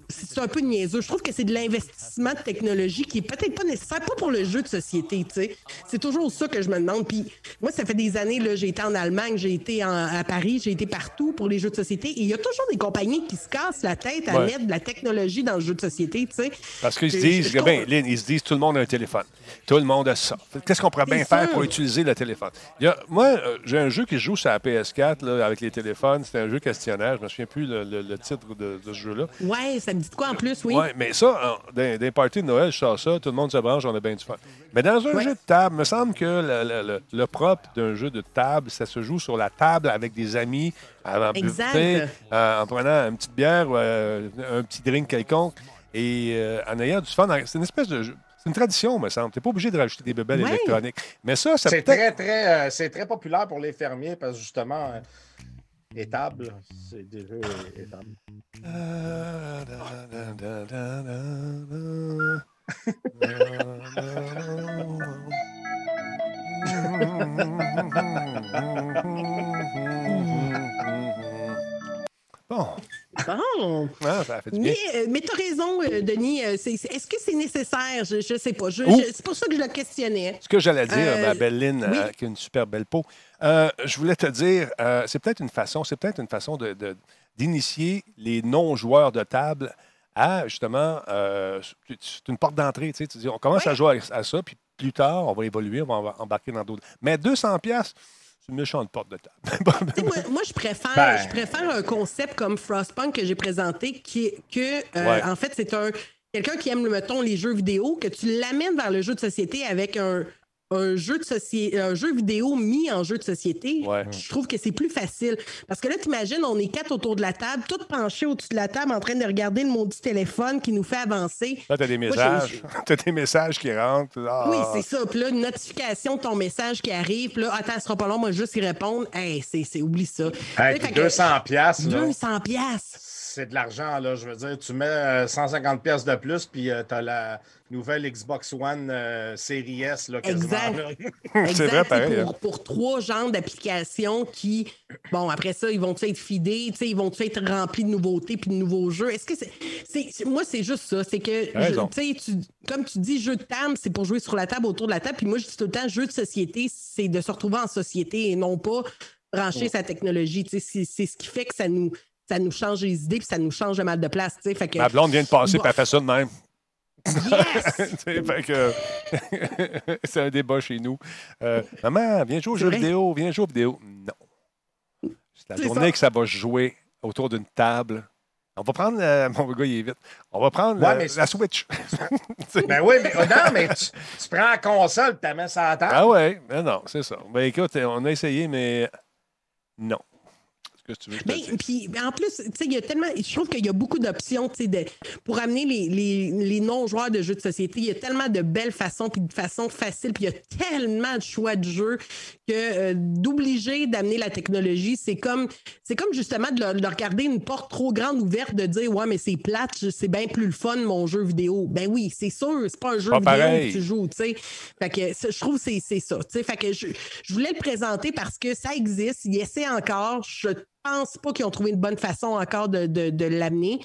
c'est un peu niaiseux. Je trouve que c'est de l'investissement de technologie qui est peut-être pas nécessaire, pas pour le jeu de société, tu sais. C'est toujours ça que je me demande. Puis moi, ça fait des années, là, j'ai été en Allemagne, j'ai été à Paris, j'ai été partout pour les jeux de société. Et il y a toujours des compagnies qui se cassent la tête à mettre de la technologie dans le jeu de société, tu sais. Parce qu'ils se disent, ben, ils se disent, tout le monde a un téléphone. Tout le monde a ça. Qu'est-ce qu'on pourrait bien faire pour utiliser le téléphone? moi, euh, j'ai un jeu qui joue sur la PS4 là, avec les téléphones. C'est un jeu questionnaire. Je me souviens plus le, titre de, ce jeu-là. Ouais, ça me dit quoi en plus, oui? Oui, mais ça, dans des parties de Noël, je sors ça, tout le monde se branche, on a bien du fun. Mais dans un jeu de table, il me semble que le, le, propre d'un jeu de table, ça se joue sur la table avec des amis, avant exact. Euh, en prenant une petite bière, euh, un petit drink quelconque, et euh, en ayant du fun. C'est une espèce de jeu. C'est une tradition, me semble. Tu n'es pas obligé de rajouter des bebelles électroniques. Mais ça, ça C'est très, très, c'est très populaire pour les fermiers parce que justement, Étable, c'est déjà étable. <laughs> Bon. Bon. Ah, ça fait du bien. Mais, mais tu as raison, Denis. Est-ce que c'est nécessaire? Je ne sais pas. c'est pour ça que je le questionnais. Ce que j'allais dire, ma belle Lynn, qui a une super belle peau, je voulais te dire, c'est peut-être une façon, c'est peut-être une façon de, d'initier les non-joueurs de table à justement, c'est une porte d'entrée. Tu, sais, tu dis, on commence à jouer à, ça, puis plus tard, on va évoluer, on va embarquer dans d'autres. Mais 200 pièces c'est une méchante porte de table. <laughs> moi, je, préfère, ben. je préfère un concept comme Frostpunk que j'ai présenté, qui que, euh, en fait, c'est un quelqu'un qui aime, mettons, les jeux vidéo, que tu l'amènes vers le jeu de société avec un, un jeu de société, un jeu vidéo mis en jeu de société, je trouve que c'est plus facile. Parce que là, t'imagines, on est quatre autour de la table, tout penchés au-dessus de la table, en train de regarder le maudit téléphone qui nous fait avancer. Là, t'as des messages. <laughs> T'as des messages qui rentrent. Ah. Oui, c'est ça. Puis là, une notification de ton message qui arrive. Puis là, attends, ce sera pas long, moi, juste y répondre. Hey, c'est, oublie ça. Hey, 200 pièces 200 pièces c'est de l'argent, là. Je veux dire, tu mets 150 euh, pièces de plus, puis euh, tu as la nouvelle Xbox One euh, Series S, là, quasiment. <laughs> c'est vrai, pareil. Pour, hein. pour, trois genres d'applications qui, bon, après ça, ils vont être fidés, ils vont être remplis de nouveautés puis de nouveaux jeux? Est-ce que c'est. Moi, c'est juste ça. C'est que, tu, comme tu dis, jeu de table, c'est pour jouer sur la table, autour de la table. Puis moi, je dis tout le temps, jeu de société, c'est de se retrouver en société et non pas brancher sa technologie. C'est ce qui fait que ça nous, ça nous change les idées puis ça nous change le mal de place. Fait que, Ma blonde vient de passer, puis elle fait ça de même. Yes! <laughs> fait que <laughs> c'est un débat chez nous. Euh, maman, viens jouer aux jeux vidéo, viens jouer aux vidéos. Non. C'est la journée que ça va jouer autour d'une table. On va prendre. Euh, <laughs> mon gars, il est vite. On va prendre la Switch. ben oui, mais oh non, mais tu, prends la console et tu mets ça à table. Ah ouais, mais non, c'est ça. Ben écoute, on a essayé, mais non. Ben, puis, en plus, il y a tellement. Je trouve qu'il y a beaucoup d'options de, pour amener les, les, les non-joueurs de jeux de société. Il y a tellement de belles façons, puis de façons faciles, puis il y a tellement de choix de jeux que euh, d'obliger d'amener la technologie, c'est comme, c'est comme justement de, regarder une porte trop grande ouverte, de dire Ouais, mais c'est plate, c'est bien plus le fun, mon jeu vidéo. Ben oui, c'est sûr, c'est pas un jeu vidéo que tu joues, tu sais. Fait que je trouve que c'est ça. Fait que je, je voulais le présenter parce que ça existe, il essaie encore. Je pense pas qu'ils ont trouvé une bonne façon encore de, l'amener.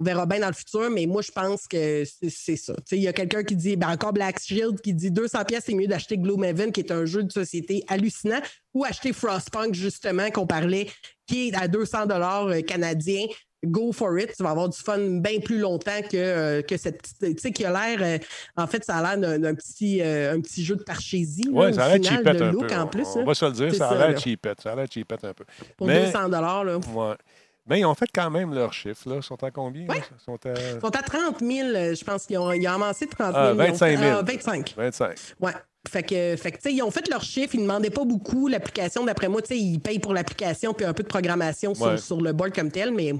On verra bien dans le futur, mais moi, je pense que c'est ça. Il y a quelqu'un qui dit, ben encore Black Shield, qui dit 200 pièces, c'est mieux d'acheter Gloomhaven, qui est un jeu de société hallucinant, ou acheter Frostpunk, justement, qu'on parlait, qui est à 200 dollars euh, canadiens. Go for it, tu vas avoir du fun bien plus longtemps que, euh, que cette petite. Tu sais, qui a l'air. Euh, en fait, ça a l'air d'un petit, un petit jeu de parchésie. Oui, ça a l'air cheapette un peu. En plus, on, va se le dire, ça a l'air cheapette. Ça a l'air cheapette un peu. Pour 200 dollars, là. Ouais. Mais ils ont fait quand même leurs chiffres. Là. Ils sont à combien? Ils, sont à... ils sont à 30 000. Je pense qu'ils ont, ils ont amassé 30 000. Ah, 25 000. 25. 25. Ouais. Fait que, fait que ils ont fait leurs chiffres, ils ne demandaient pas beaucoup. L'application, d'après moi, ils payent pour l'application puis un peu de programmation sur, le board comme tel, mais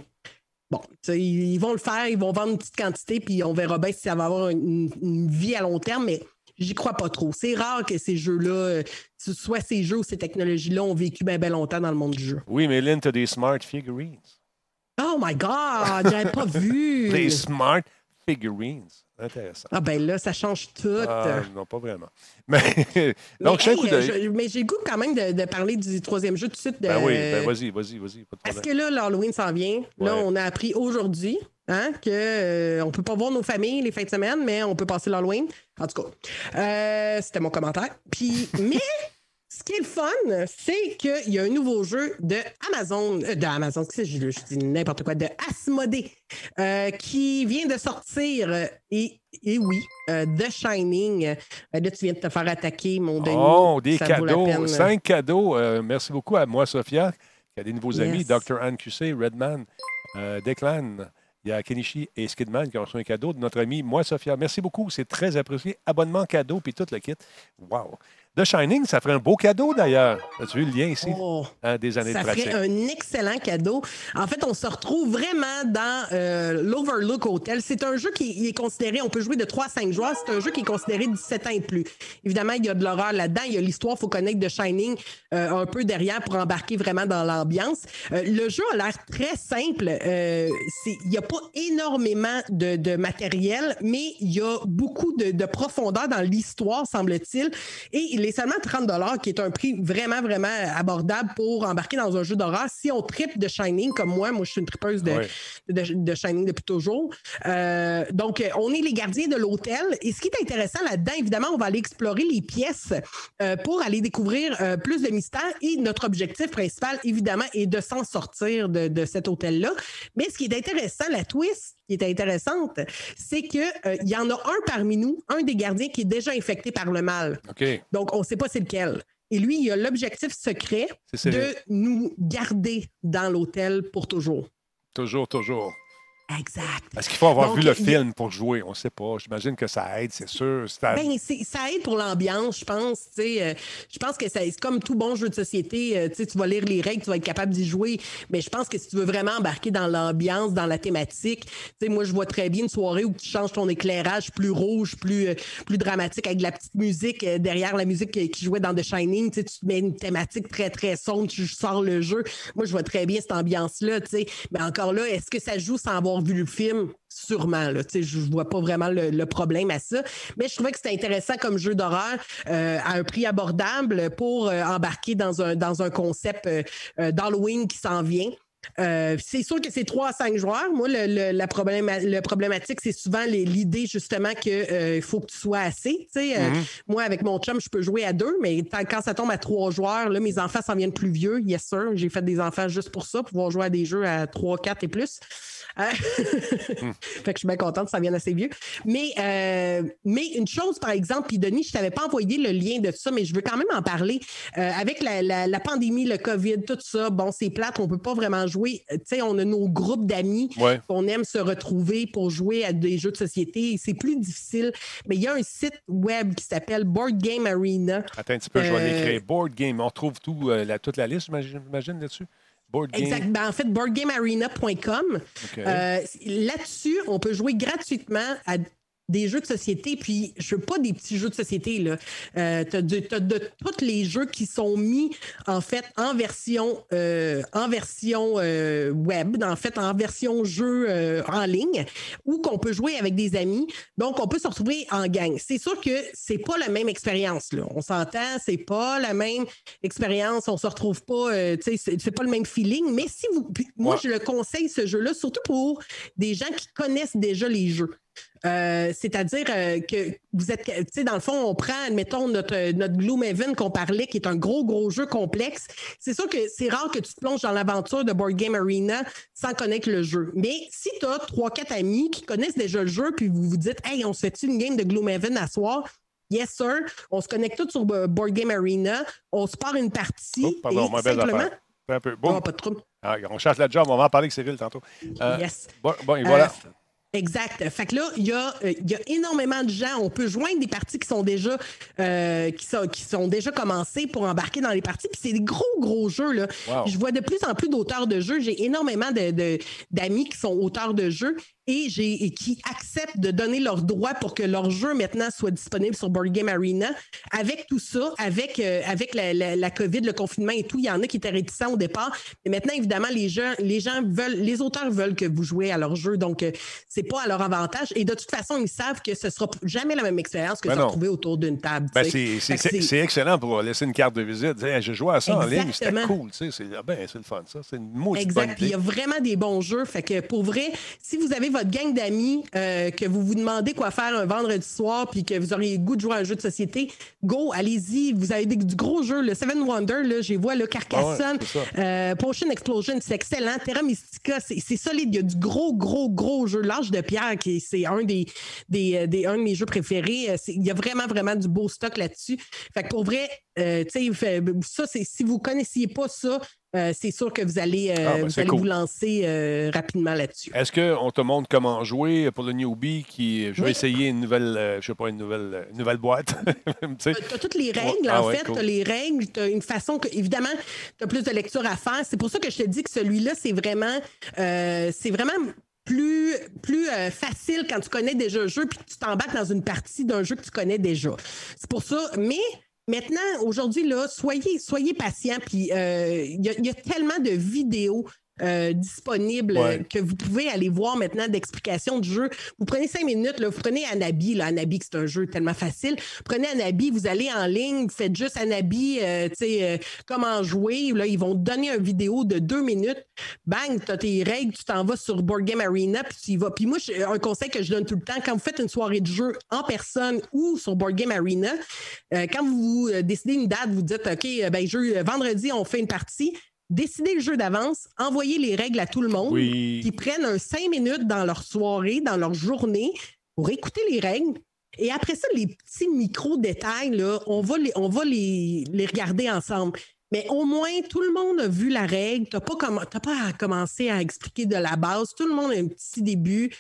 bon, ils vont le faire, ils vont vendre une petite quantité, puis on verra bien si ça va avoir une, une vie à long terme, mais j'y crois pas trop. C'est rare que ces jeux-là, euh, soit ces jeux ou ces technologies-là ont vécu bien ben longtemps dans le monde du jeu. Oui, mais Lynn, tu as des smart figurines. Oh my God, j'avais pas <laughs> vu. Des smart figurines. Intéressant. Ah ben là, ça change tout. Ah, non, pas vraiment. <laughs> Mais, donc, mais, mais j'ai le goût quand même de, parler du troisième jeu tout de suite. De... Ben oui, ben vas-y, vas-y, vas-y. Parce que là, l'Halloween s'en vient. Là, on a appris aujourd'hui hein, qu'on euh, ne peut pas voir nos familles les fins de semaine, mais on peut passer l'Halloween. En tout cas, euh, c'était mon commentaire. Puis, <laughs> mais ce qui est le fun, c'est qu'il y a un nouveau jeu de Amazon, euh, de Amazon, je, je dis n'importe quoi, de Asmodée, euh, qui vient de sortir. Euh, et, et oui, The Shining. là, tu viens de te faire attaquer, mon Denis. Oh, des cadeaux. Cinq cadeaux. merci beaucoup à moi, Sophia, qui a des nouveaux amis, Dr. Anne QC, Redman, Declan. Il y a Kenichi et Skidman qui ont reçu un cadeau de notre ami, moi, Sophia. Merci beaucoup. C'est très apprécié. Abonnement cadeau, puis tout le kit. Wow. The Shining, ça ferait un beau cadeau d'ailleurs. As-tu vu le lien ici? Oh, hein, des années ça de ferait un excellent cadeau. En fait, on se retrouve vraiment dans euh, l'Overlook Hotel. C'est un jeu qui est considéré, on peut jouer de 3 à 5 joueurs. C'est un jeu qui est considéré 17 ans et plus. Évidemment, il y a de l'horreur là-dedans. Il y a l'histoire, il faut connaître The Shining euh, un peu derrière pour embarquer vraiment dans l'ambiance. Euh, le jeu a l'air très simple. il n'y a pas énormément de, matériel, mais il y a beaucoup de, de profondeur dans l'histoire, semble-t-il. Et est seulement 30 qui est un prix vraiment, vraiment abordable pour embarquer dans un jeu d'horreur. Si on tripe de Shining, comme moi, moi, je suis une tripeuse de, de, Shining depuis toujours. Euh, donc, on est les gardiens de l'hôtel. Et ce qui est intéressant là-dedans, évidemment, on va aller explorer les pièces euh, pour aller découvrir euh, plus de mystères. Et notre objectif principal, évidemment, est de s'en sortir de, de cet hôtel-là. Mais ce qui est intéressant, la twist qui est intéressante, c'est qu'il il y en a un parmi nous, un des gardiens qui est déjà infecté par le mal. Donc, on ne sait pas c'est lequel. Et lui, il a l'objectif secret de nous garder dans l'hôtel pour toujours. Toujours, toujours. Exact. Est-ce qu'il faut avoir vu le film pour jouer? On ne sait pas. J'imagine que ça aide, c'est sûr. Ben, ça aide pour l'ambiance, je pense. Euh, je pense que c'est comme tout bon jeu de société. Euh, tu vas lire les règles, tu vas être capable d'y jouer. Mais je pense que si tu veux vraiment embarquer dans l'ambiance, dans la thématique, moi, je vois très bien une soirée où tu changes ton éclairage plus rouge, plus, euh, plus dramatique, avec de la petite musique derrière la musique qui jouait dans The Shining. Tu mets une thématique très, très sombre, tu sors le jeu. Moi, je vois très bien cette ambiance-là. Mais encore là, est-ce que ça joue sans avoir vu le film, sûrement. Là, je ne vois pas vraiment le, problème à ça. Mais je trouvais que c'était intéressant comme jeu d'horreur euh, à un prix abordable pour euh, embarquer dans un, dans un concept euh, d'Halloween qui s'en vient. c'est sûr que c'est 3 à 5 joueurs. Moi, le, la problématique, c'est souvent l'idée justement qu'il faut que tu sois assez. Mm-hmm. moi, avec mon chum, je peux jouer à deux, mais quand ça tombe à trois joueurs, là, mes enfants s'en viennent plus vieux. Yes, sir. J'ai fait des enfants juste pour ça, pour pouvoir jouer à des jeux à 3, 4 et plus. Hein? <laughs> fait que je suis bien contente ça vienne assez vieux. Mais, euh, mais une chose, par exemple, puis Denis, je ne t'avais pas envoyé le lien de ça, mais je veux quand même en parler. Euh, avec la, pandémie, le COVID, tout ça, bon, c'est plate, on ne peut pas vraiment jouer. Tu sais, on a nos groupes d'amis qu'on aime se retrouver pour jouer à des jeux de société. C'est plus difficile. Mais il y a un site web qui s'appelle Board Game Arena. Attends un petit peu, je vais l'écrire. Euh, Board Game, on trouve tout, la, toute la liste, j'imagine, là-dessus? Exact. Ben, en fait, boardgamearena.com. Euh, là-dessus, on peut jouer gratuitement à des jeux de société, puis je veux pas des petits jeux de société. Là. Euh, tu as, de tous les jeux qui sont mis en fait en version euh, en version euh, web, en fait en version jeu en ligne, ou qu'on peut jouer avec des amis. Donc, on peut se retrouver en gang. C'est sûr que c'est pas la même expérience. Là. On s'entend, c'est pas la même expérience. On se retrouve pas, tu sais, c'est pas le même feeling. Mais si vous, moi, je le conseille ce jeu-là, surtout pour des gens qui connaissent déjà les jeux. Euh, c'est-à-dire euh, que vous êtes, tu sais, dans le fond, on prend, admettons, notre, notre Gloomhaven qu'on parlait, qui est un gros, gros jeu complexe. C'est sûr que c'est rare que tu te plonges dans l'aventure de Board Game Arena sans connaître le jeu. Mais si tu as trois, quatre amis qui connaissent déjà le jeu, puis vous vous dites, hey, on se fait une game de Gloomhaven à soir? Yes, sir. On se connecte tous sur Board Game Arena. On se part une partie. Oh, pardon, et simplement... Un peu. Bon. Ah, pas de trouble. Ah, on cherche la job. On va en parler avec Cyril tantôt. Euh, yes. Bon, bon et voilà. Exact. Fait que là, il y, a, euh, il y a énormément de gens. On peut joindre des parties qui sont déjà euh, qui, sont, qui sont déjà commencées pour embarquer dans les parties. Puis c'est des gros, gros jeux. Là. Je vois de plus en plus d'auteurs de jeux. J'ai énormément d'amis de, qui sont auteurs de jeux et, j'ai, qui acceptent de donner leurs droits pour que leur jeu maintenant soit disponible sur Board Game Arena. Avec tout ça, avec, euh, avec la, la, COVID, le confinement et tout, il y en a qui étaient réticents au départ. Mais maintenant, évidemment, les gens, les gens veulent, les auteurs veulent que vous jouez à leur jeu. Donc, euh, c'est pas à leur avantage. Et de toute façon, ils savent que ce sera jamais la même expérience que de ben se retrouver autour d'une table. Ben c'est, excellent pour laisser une carte de visite. je joue à ça en ligne, c'était cool. C'est, ben, c'est le fun, ça. C'est une Exact. il y a vraiment des bons jeux. Fait que pour vrai, si vous avez votre gang d'amis, euh, que vous vous demandez quoi faire un vendredi soir, puis que vous auriez le goût de jouer à un jeu de société, go, allez-y. Vous avez du gros jeu. Le Seven Wonder, là, j'ai vu, le Carcassonne, ah euh, Potion Explosion, c'est excellent. Terra Mystica, c'est solide. Il y a du gros, gros, gros jeu. L'Arche de Pierre, qui c'est un des, des, des, un de mes jeux préférés. Il y a vraiment, vraiment du beau stock là-dessus. Fait que pour vrai, euh, ça, c'est si vous ne connaissiez pas ça, euh, c'est sûr que vous allez, euh, ah, ben, vous, lancer euh, rapidement là-dessus. Est-ce qu'on te montre comment jouer pour le newbie qui je vais essayer une nouvelle, je sais pas, une nouvelle, nouvelle boîte? <laughs> tu as toutes les règles, ah en fait. Tu as les règles, tu as une façon que, évidemment, tu as plus de lecture à faire. C'est pour ça que je te dis que celui-là, c'est vraiment, c'est vraiment plus, plus facile quand tu connais déjà le jeu puis tu t'embarques dans une partie d'un jeu que tu connais déjà. C'est pour ça. Mais Maintenant, aujourd'hui, là, soyez, soyez patients. Puis euh, il y, a tellement de vidéos euh, disponibles que vous pouvez aller voir maintenant d'explication du jeu. Vous prenez cinq minutes, là, vous prenez Anabi, là, Anabi, c'est un jeu tellement facile. Prenez Anabi, vous allez en ligne, vous faites juste Anabi, euh, tu sais, euh, comment jouer. Là, ils vont te donner une vidéo de deux minutes. Bang, tu as tes règles, tu t'en vas sur Board Game Arena, puis tu y vas. Puis moi, un conseil que je donne tout le temps, quand vous faites une soirée de jeu en personne ou sur Board Game Arena, quand vous décidez une date, vous dites, OK, ben, jeu, vendredi, on fait une partie décider le jeu d'avance, envoyer les règles à tout le monde, qui prennent un cinq minutes dans leur soirée, dans leur journée, pour écouter les règles. Et après ça, les petits micro-détails, on va, les, on va les, regarder ensemble. Mais au moins, tout le monde a vu la règle. Tu n'as pas, pas à commencer à expliquer de la base. Tout le monde a un petit début.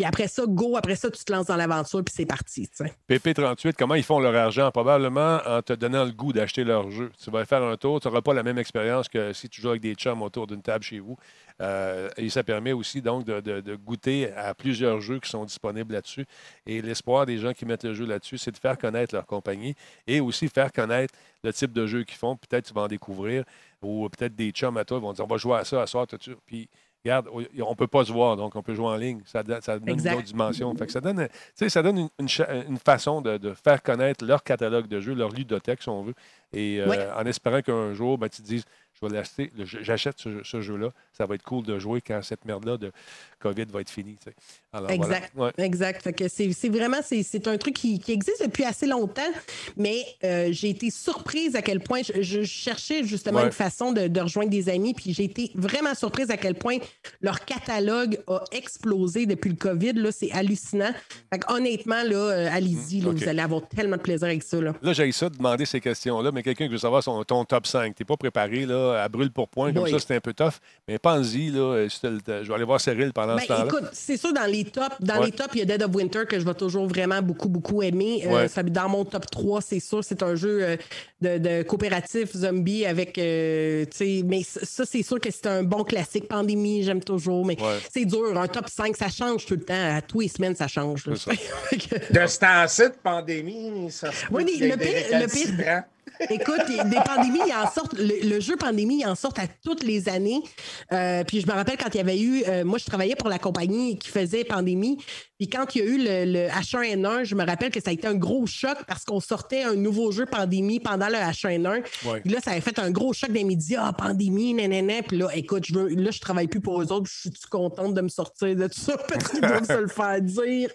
Puis après ça, go, après ça, tu te lances dans l'aventure, puis c'est parti. PP38, comment ils font leur argent? Probablement en te donnant le goût d'acheter leur jeu. Tu vas faire un tour, tu n'auras pas la même expérience que si tu joues avec des chums autour d'une table chez vous. Euh, et ça permet aussi donc de, goûter à plusieurs jeux qui sont disponibles là-dessus. Et l'espoir des gens qui mettent le jeu là-dessus, c'est de faire connaître leur compagnie et aussi faire connaître le type de jeu qu'ils font. Peut-être tu vas en découvrir ou peut-être des chums à toi vont dire on va jouer à ça à soir, Puis regarde, on ne peut pas se voir, donc on peut jouer en ligne. Ça, donne une autre dimension. ça donne, ça donne une, façon de, faire connaître leur catalogue de jeux, leur ludothèque, si on veut. Et euh, en espérant qu'un jour, ben, tu te dises je vais l'acheter, j'achète ce, jeu-là. Ça va être cool de jouer quand cette merde-là de COVID va être finie. exact. Exact. que c'est, vraiment c'est, un truc qui, existe depuis assez longtemps, mais euh, j'ai été surprise à quel point je, cherchais justement une façon de, rejoindre des amis, puis j'ai été vraiment surprise à quel point leur catalogue a explosé depuis le COVID. Là, c'est hallucinant. honnêtement, là, euh, allez-y, vous allez avoir tellement de plaisir avec ça. Là, là j'ai ça de demander ces questions-là, mais quelqu'un qui veut savoir son, ton top 5, tu n'es pas préparé là, à brûle pour point, comme ça, c'était un peu tough. Mais pense-y, là, euh, je vais aller voir Cyril pendant ce ben, temps-là. Écoute, c'est sûr, dans les tops, dans les tops, il y a Dead of Winter que je vais toujours vraiment beaucoup, beaucoup aimer. Euh, dans mon top 3, c'est sûr, c'est un jeu euh, de, coopératif zombie avec. mais ça, c'est sûr que c'est un bon classique. Pandémie, j'aime toujours, mais c'est dur. Un top 5, ça change tout le temps. À tous les semaines, ça change. <laughs> de ce temps-ci de pandémie, ça se Oui, le pire, le pire, Écoute, des pandémies, ils en sortent, le, jeu pandémie, il en sort à toutes les années. Euh, puis je me rappelle quand il y avait eu, euh, moi je travaillais pour la compagnie qui faisait pandémie. Puis quand il y a eu le, H1N1, je me rappelle que ça a été un gros choc parce qu'on sortait un nouveau jeu pandémie pendant le H1N1. Puis là, ça avait fait un gros choc des médias. Ah, pandémie, nanana. Puis là, écoute, je veux, là, je travaille plus pour eux autres. Je suis contente de me sortir de tout ça parce qu'ils doivent se le faire dire.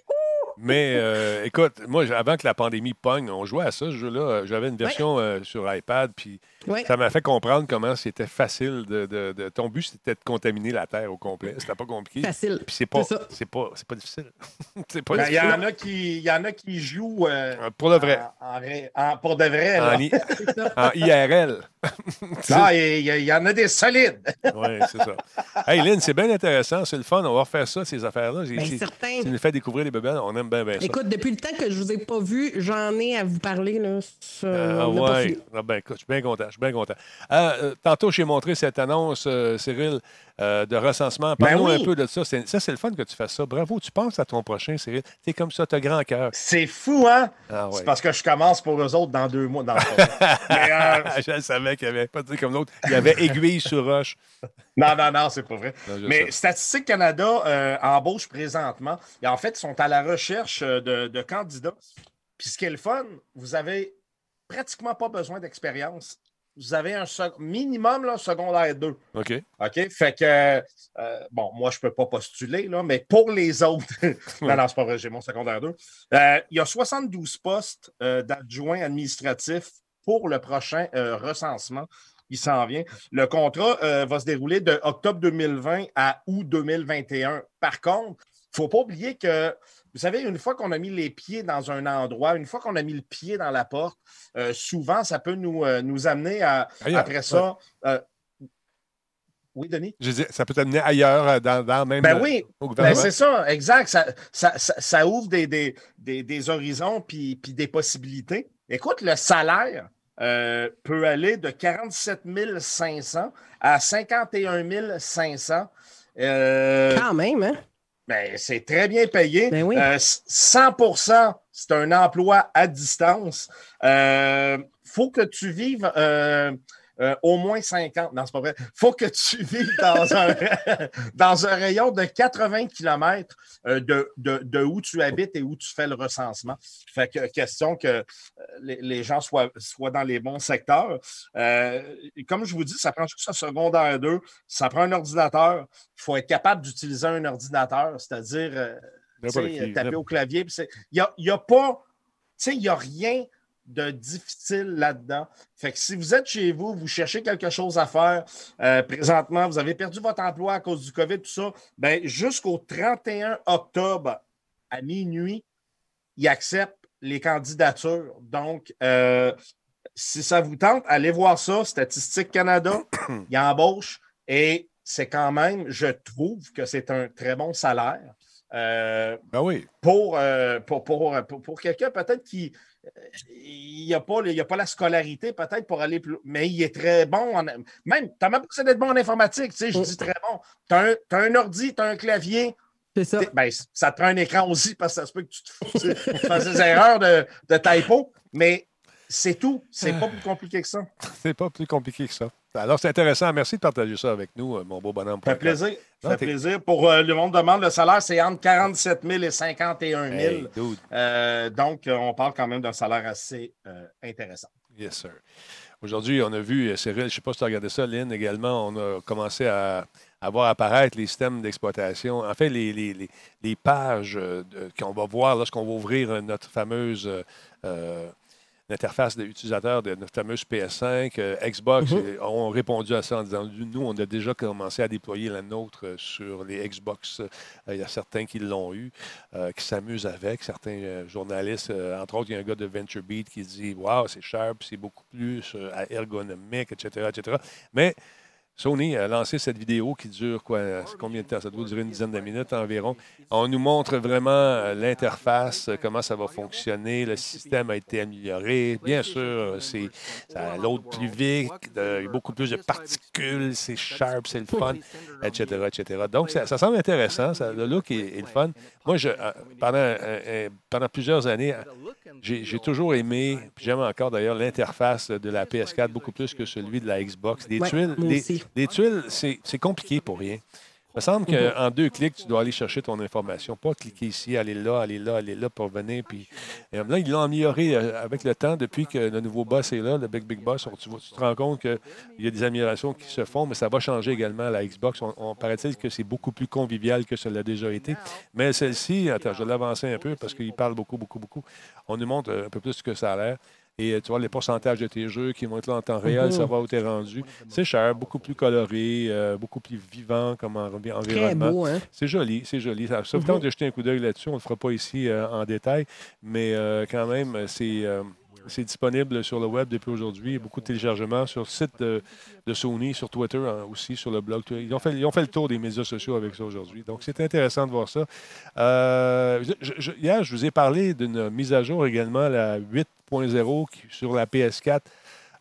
Mais euh, écoute, moi, avant que la pandémie pogne, on jouait à ça, ce jeu-là. J'avais une version euh, sur iPad, puis ça m'a fait comprendre comment c'était facile de, Ton but, c'était de contaminer la Terre au complet. C'était pas compliqué. Facile. Puis c'est pas, c'est pas, pas difficile. <laughs> c'est pas ben, Il y, en a qui, y en a qui jouent. Euh, pour le vrai. pour de vrai. En, IRL. <laughs> non, <laughs> il y, en a des solides. oui, c'est ça. Hey, Lynn, c'est bien intéressant. C'est le fun. On va refaire ça, ces affaires-là. Ben, certain. Tu nous fais découvrir les bébés. On aime bien, bien ça. Écoute, depuis le temps que je vous ai pas vu, j'en ai à vous parler. Là, ah, ouais. Ah, ben, écoute, je suis bien content suis bien content. Euh, euh, tantôt, j'ai montré cette annonce, euh, Cyril, de recensement. Ben Parle-nous un peu de ça. Ça, c'est le fun que tu fasses ça. Bravo, tu penses à ton prochain, Cyril. Tu es comme ça, tu as grand cœur. C'est fou, hein? Ah, c'est parce que je commence pour eux autres dans deux mois. Dans <laughs> <laughs> je savais qu'il n'y avait pas dit comme l'autre. Il y avait aiguille sur roche. <laughs> Non, non, non, c'est pas vrai. Mais Statistique Canada embauche présentement. Et en fait, ils sont à la recherche de, de candidats. Puis ce qui est le fun, vous avez pratiquement pas besoin d'expérience vous avez un minimum là, secondaire 2. OK. OK? Fait que, euh, bon, moi, je ne peux pas postuler, là, mais pour les autres, <laughs> non, non, c'est pas vrai, j'ai mon secondaire 2. Euh, il y a 72 postes euh, d'adjoints administratifs pour le prochain recensement. Il s'en vient. Le contrat va se dérouler de octobre 2020 à août 2021. Par contre, il ne faut pas oublier que vous savez, une fois qu'on a mis les pieds dans un endroit, une fois qu'on a mis le pied dans la porte, euh, souvent, ça peut nous, euh, nous amener à, après ça. Euh, oui, Denis? Je dis, ça peut t'amener ailleurs, dans, dans même. Ben oui, ben c'est ça, exact. Ça, ouvre des, des, horizons puis, des possibilités. Écoute, le salaire peut aller de 47 500 à 51 500. Quand même, hein? Ben, c'est très bien payé. 100% ben c'est un emploi à distance. Il euh, faut que tu vives euh, au moins 50. Non, c'est pas vrai. faut que tu vives dans un, <laughs> <laughs> dans un rayon de 80 km de, de, où tu habites et où tu fais le recensement. Fait que question que les, les gens soient, soient dans les bons secteurs. comme je vous dis, ça prend juste un secondaire 2, ça prend un ordinateur. Il faut être capable d'utiliser un ordinateur, c'est-à-dire taper au clavier. Il n'y a, a pas, il n'y a rien de difficile là-dedans. Fait que si vous êtes chez vous, vous cherchez quelque chose à faire, euh, présentement, vous avez perdu votre emploi à cause du COVID, tout ça, ben, jusqu'au 31 octobre à minuit, ils acceptent les candidatures. Donc, euh, si ça vous tente, allez voir ça, Statistique Canada, <coughs> il embauche et c'est quand même, je trouve que c'est un très bon salaire. Euh, ben oui. Euh, pour, pour, pour, quelqu'un peut-être qui il n'a pas, a pas la scolarité peut-être pour aller plus mais il est très bon. En, même, tu n'as même pas besoin d'être bon en informatique. Tu sais, je mm. dis très bon. Tu as, un ordi, tu as un clavier. C'est ça. Ben, ça te prend un écran aussi parce que ça se peut que tu, te, fasses des erreurs de, de typo. Mais c'est tout. C'est pas plus compliqué que ça. C'est pas plus compliqué que ça. Alors, c'est intéressant. Merci de partager ça avec nous, euh, mon beau bonhomme. Ça fait plaisir. Ça fait plaisir. Pour euh, le monde demande, le salaire, c'est entre 47 000 et 51 000. Euh, donc, on parle quand même d'un salaire assez intéressant. Yes, sir. Aujourd'hui, on a vu, Cyril, je ne sais pas si tu as regardé ça, Lynn, également, on a commencé à, voir apparaître les systèmes d'exploitation. En fait, les, les, pages qu'on va voir lorsqu'on va ouvrir notre fameuse l'interface d'utilisateur de notre fameuse PS5. Euh, Xbox mhm. ont répondu à ça en disant Nous, on a déjà commencé à déployer la nôtre sur les Xbox. Euh, il y a certains qui l'ont eu, euh, qui s'amusent avec. Certains journalistes, entre autres, il y a un gars de VentureBeat qui dit Waouh, c'est sharp, c'est beaucoup plus ergonomique, etc., etc. Mais Sony a lancé cette vidéo qui dure quoi, combien de temps? Ça doit durer une dizaine de minutes environ. On nous montre vraiment euh, l'interface, euh, comment ça va fonctionner. Le système a été amélioré. Bien sûr, c'est ça l'autre plus vite, beaucoup plus de particules, c'est sharp, c'est le fun, etc., etc. Donc, ça, semble intéressant. le look est, le fun. Moi, je, euh, pendant, pendant plusieurs années, j'ai toujours aimé, j'aime encore d'ailleurs, l'interface de la PS4 beaucoup plus que celui de la Xbox. Des tuiles, des, tuiles c'est compliqué pour rien. Il me semble qu'en deux clics, tu dois aller chercher ton information. Pas cliquer ici, aller là, aller là, aller là pour venir. Puis, là, ils l'ont amélioré euh, avec le temps depuis que le nouveau boss est là, le Big Big Boss. Tu, te rends compte qu'il y a des améliorations qui se font, mais ça va changer également la Xbox. On, paraît-il que c'est beaucoup plus convivial que cela a déjà été. Mais celle-ci, attends, je vais l'avancer un peu parce qu'il parle beaucoup, beaucoup, beaucoup. On nous montre un peu plus ce que ça a l'air. Et euh, tu vois les pourcentages de tes jeux qui vont être là en temps réel, ça va où tu es rendu. C'est cher, beaucoup plus coloré, euh, beaucoup plus vivant comme environnement. Hein? C'est joli, c'est joli. Ça, sauf temps de jeter un coup d'œil là-dessus, on ne le fera pas ici euh, en détail, mais quand même, c'est c'est disponible sur le web depuis aujourd'hui. Beaucoup de téléchargements sur le site de, Sony, sur Twitter hein, aussi, sur le blog. Ils ont, fait, ils ont fait le tour des médias sociaux avec ça aujourd'hui. Donc, c'est intéressant de voir ça. Euh, hier, je vous ai parlé d'une mise à jour également, la 8.0 sur la PS4.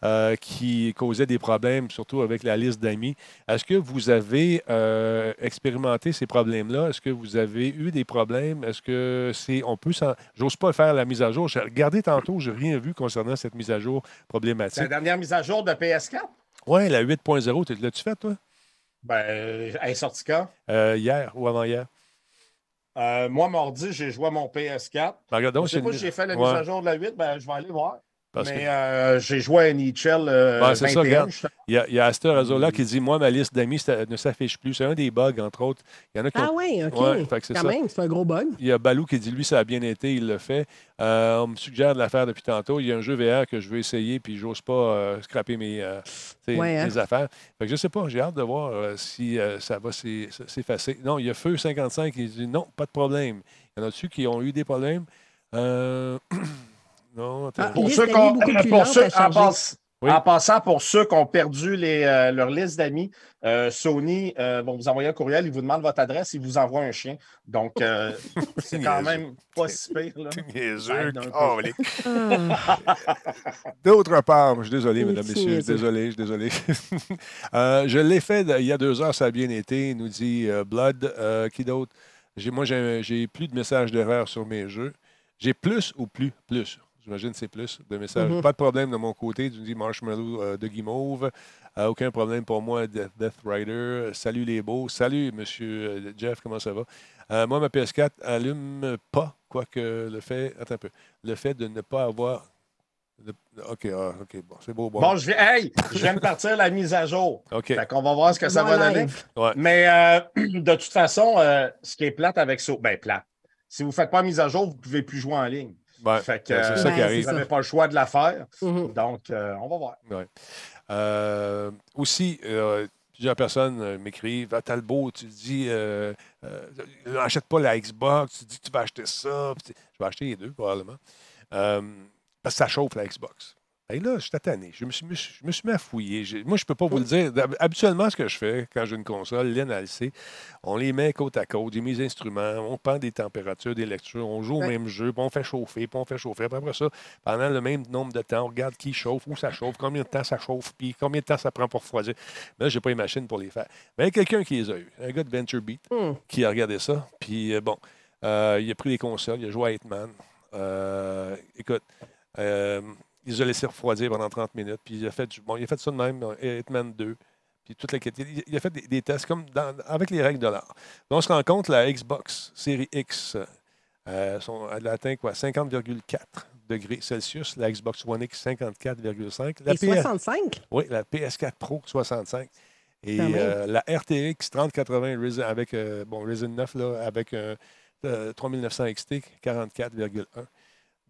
Euh, qui causait des problèmes, surtout avec la liste d'amis. Est-ce que vous avez euh, expérimenté ces problèmes-là? Est-ce que vous avez eu des problèmes? Est-ce que c'est. On peut J'ose pas faire la mise à jour. J'ai regardé tantôt, je n'ai rien vu concernant cette mise à jour problématique. La dernière mise à jour de PS4? Oui, la 8.0. L'as-tu fait, toi? Ben, elle est sortie quand? Euh, hier ou avant-hier. moi, mardi, j'ai joué à mon PS4. Ben, je sais pas si j'ai fait la mise à jour de la 8, ben, je vais aller voir mais euh, j'ai joué à NHL euh, c'est ça, Il y a, il y a Aster Azola qui dit Moi, ma liste d'amis ne s'affiche plus. C'est un des bugs, entre autres. Il y en a qui Ah oui, OK. Quand même, c'est un gros bug. Il y a Balou qui dit Lui, ça a bien été, il le fait. Euh, on me suggère de la faire depuis tantôt. Il y a un jeu VR que je veux essayer, puis j'ose pas scraper mes, hein. affaires. Fait que je sais pas, j'ai hâte de voir si ça va s'effacer. Non, il y a Feu 55 qui dit Non, pas de problème. Il y en a-dessus qui ont eu des problèmes? <clears throat> Non, ah, pour ceux qui <laughs> en, passant, pour ceux qui ont perdu les, euh, leur liste d'amis, euh, Sony euh, vont vous envoyer un courriel, ils vous demandent votre adresse, ils vous envoient un chien. Donc, <laughs> c'est quand même pas si pire. <laughs> D'autre part, je suis désolé, mesdames, messieurs, je suis désolé, je suis désolé. je l'ai fait il y a deux heures, ça a bien été, nous dit Blood. qui d'autre? Moi, j'ai plus de messages d'erreur sur mes jeux. J'ai plus ou plus? Plus? J'imagine que c'est plus de messages. Mm-hmm. Pas de problème de mon côté. Tu dis Marshmallow euh, de Guimauve. Euh, aucun problème pour moi, Death Rider. Salut les beaux. Salut, monsieur Jeff, comment ça va? moi, ma PS4 allume pas, quoique le fait. Attends un peu. Le fait de ne pas avoir OK, ah, OK, bon, c'est beau. Bon, je, vais, hey, je viens de partir la mise à jour. OK. Fait qu'on va voir ce que ça va donner. Mais euh, <clears throat> de toute façon, euh, ce qui est plate avec ça, ben plate. Si vous ne faites pas la mise à jour, vous ne pouvez plus jouer en ligne. Fait que, c'est ça qui arrive. Vous n'avez pas le choix de la faire. Mm-hmm. Donc, euh, on va voir. aussi, plusieurs personnes m'écrivent ah, Talbot, tu dis, n'achète pas la Xbox, tu dis que tu vas acheter ça. Je vais acheter les deux, probablement. Parce que ça chauffe la Xbox. Et là, je suis tanné. Je me suis, je me suis mis à fouiller. Moi, je ne peux pas vous le dire. Habituellement, ce que je fais quand j'ai une console, l'NLC, on les met côte à côte, j'ai mes instruments, on prend des températures, des lectures, on joue au même jeu, puis on fait chauffer, puis on fait chauffer. Après ça, pendant le même nombre de temps, on regarde qui chauffe, où ça chauffe, combien de temps ça chauffe, puis combien de temps ça prend pour refroidir. Mais là, je n'ai pas les machines pour les faire. Mais il y a quelqu'un qui les a eu, un gars de Venture Beat, hmm. qui a regardé ça. Puis euh, bon, euh, il a pris les consoles, il a joué à Hitman. Euh, écoute, euh, il les a laissés refroidir pendant 30 minutes. Puis il a fait, bon, il a fait ça de même, Hitman 2. Puis toute la il, a fait des, tests comme avec les règles de l'art. On se rend compte, la Xbox série X, euh, elle a atteint quoi, 50,4 degrés Celsius. La Xbox One X, 54,5. Et 65? Oui, la PS4 Pro, 65. Et euh, la RTX 3080 avec bon, Ryzen 9 là, avec 3900 XT, 44,1.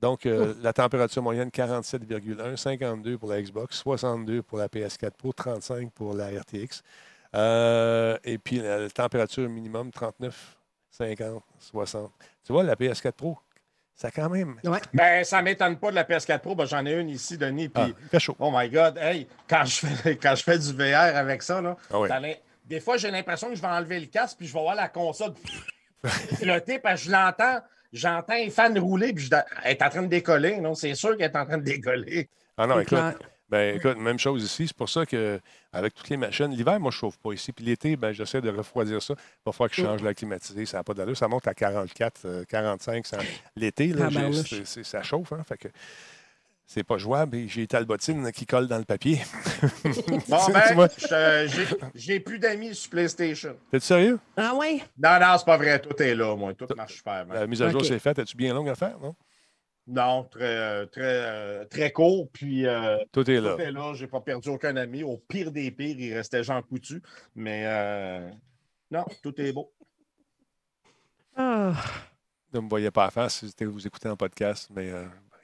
Donc, euh, la température moyenne, 47,1, 52 pour la Xbox, 62 pour la PS4 Pro, 35 pour la RTX. Euh, et puis, la, température minimum, 39, 50, 60. Tu vois, la PS4 Pro, ça quand même. Ouais. Ben, ça ne m'étonne pas de la PS4 Pro. Ben, J'en ai une ici, Denis. Puis, ah, chaud. Oh my God. Hey, quand je fais, <laughs> quand je fais du VR avec ça, là, ah des fois, j'ai l'impression que je vais enlever le casque puis je vais voir la console <laughs> piloter parce que je l'entends j'entends les fans rouler, puis je elle est en train de décoller. Non, c'est sûr qu'elle est en train de décoller. Ah non, écoute. Ben, écoute, même chose ici. C'est pour ça qu'avec toutes les machines, l'hiver, moi, je ne chauffe pas ici. Puis l'été, ben, j'essaie de refroidir ça. Il va falloir que je change la climatisée. Ça n'a pas d'allure. Ça monte à 44, 45. Euh, l'été, là, ah, ça chauffe. Hein? Fait que c'est pas jouable et j'ai Talbotine qui colle dans le papier. <laughs> bon, ben, j'ai plus d'amis sur PlayStation. T'es sérieux? Ah ouais? Non, non, c'est pas vrai. Tout est là, moi. Tout marche super bien. La mise à jour, c'est faite. Es-tu bien longue à faire, non? Non, très, euh, très, euh, très court. Puis, euh, tout est là. Tout est là. J'ai pas perdu aucun ami. Au pire des pires, il restait Jean Coutu. Mais non, tout est beau. Ah. Ne me voyez pas à faire si vous écoutez un podcast, mais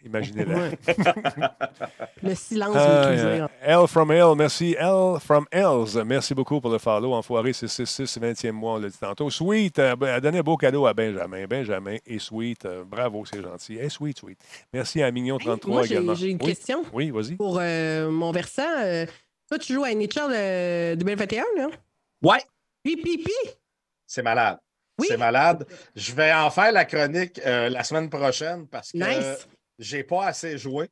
Imaginez-le. <laughs> le silence uh, L from L, merci. L from L's, merci beaucoup pour le follow. Enfoiré, c'est 6 20e mois, on l'a dit tantôt. Sweet, euh, ben, a donné un beau cadeau à Benjamin. Benjamin et Sweet, euh, bravo, c'est gentil. Hey, sweet, Sweet. Merci à Mignon33 également. J'ai une question. Oui, vas-y. Pour euh, mon versant, toi, tu joues à NHL 2021, là? Ouais. Puis, puis, puis. C'est malade. Oui? C'est malade. Je vais en faire la chronique la semaine prochaine parce que. Nice j'ai pas assez joué.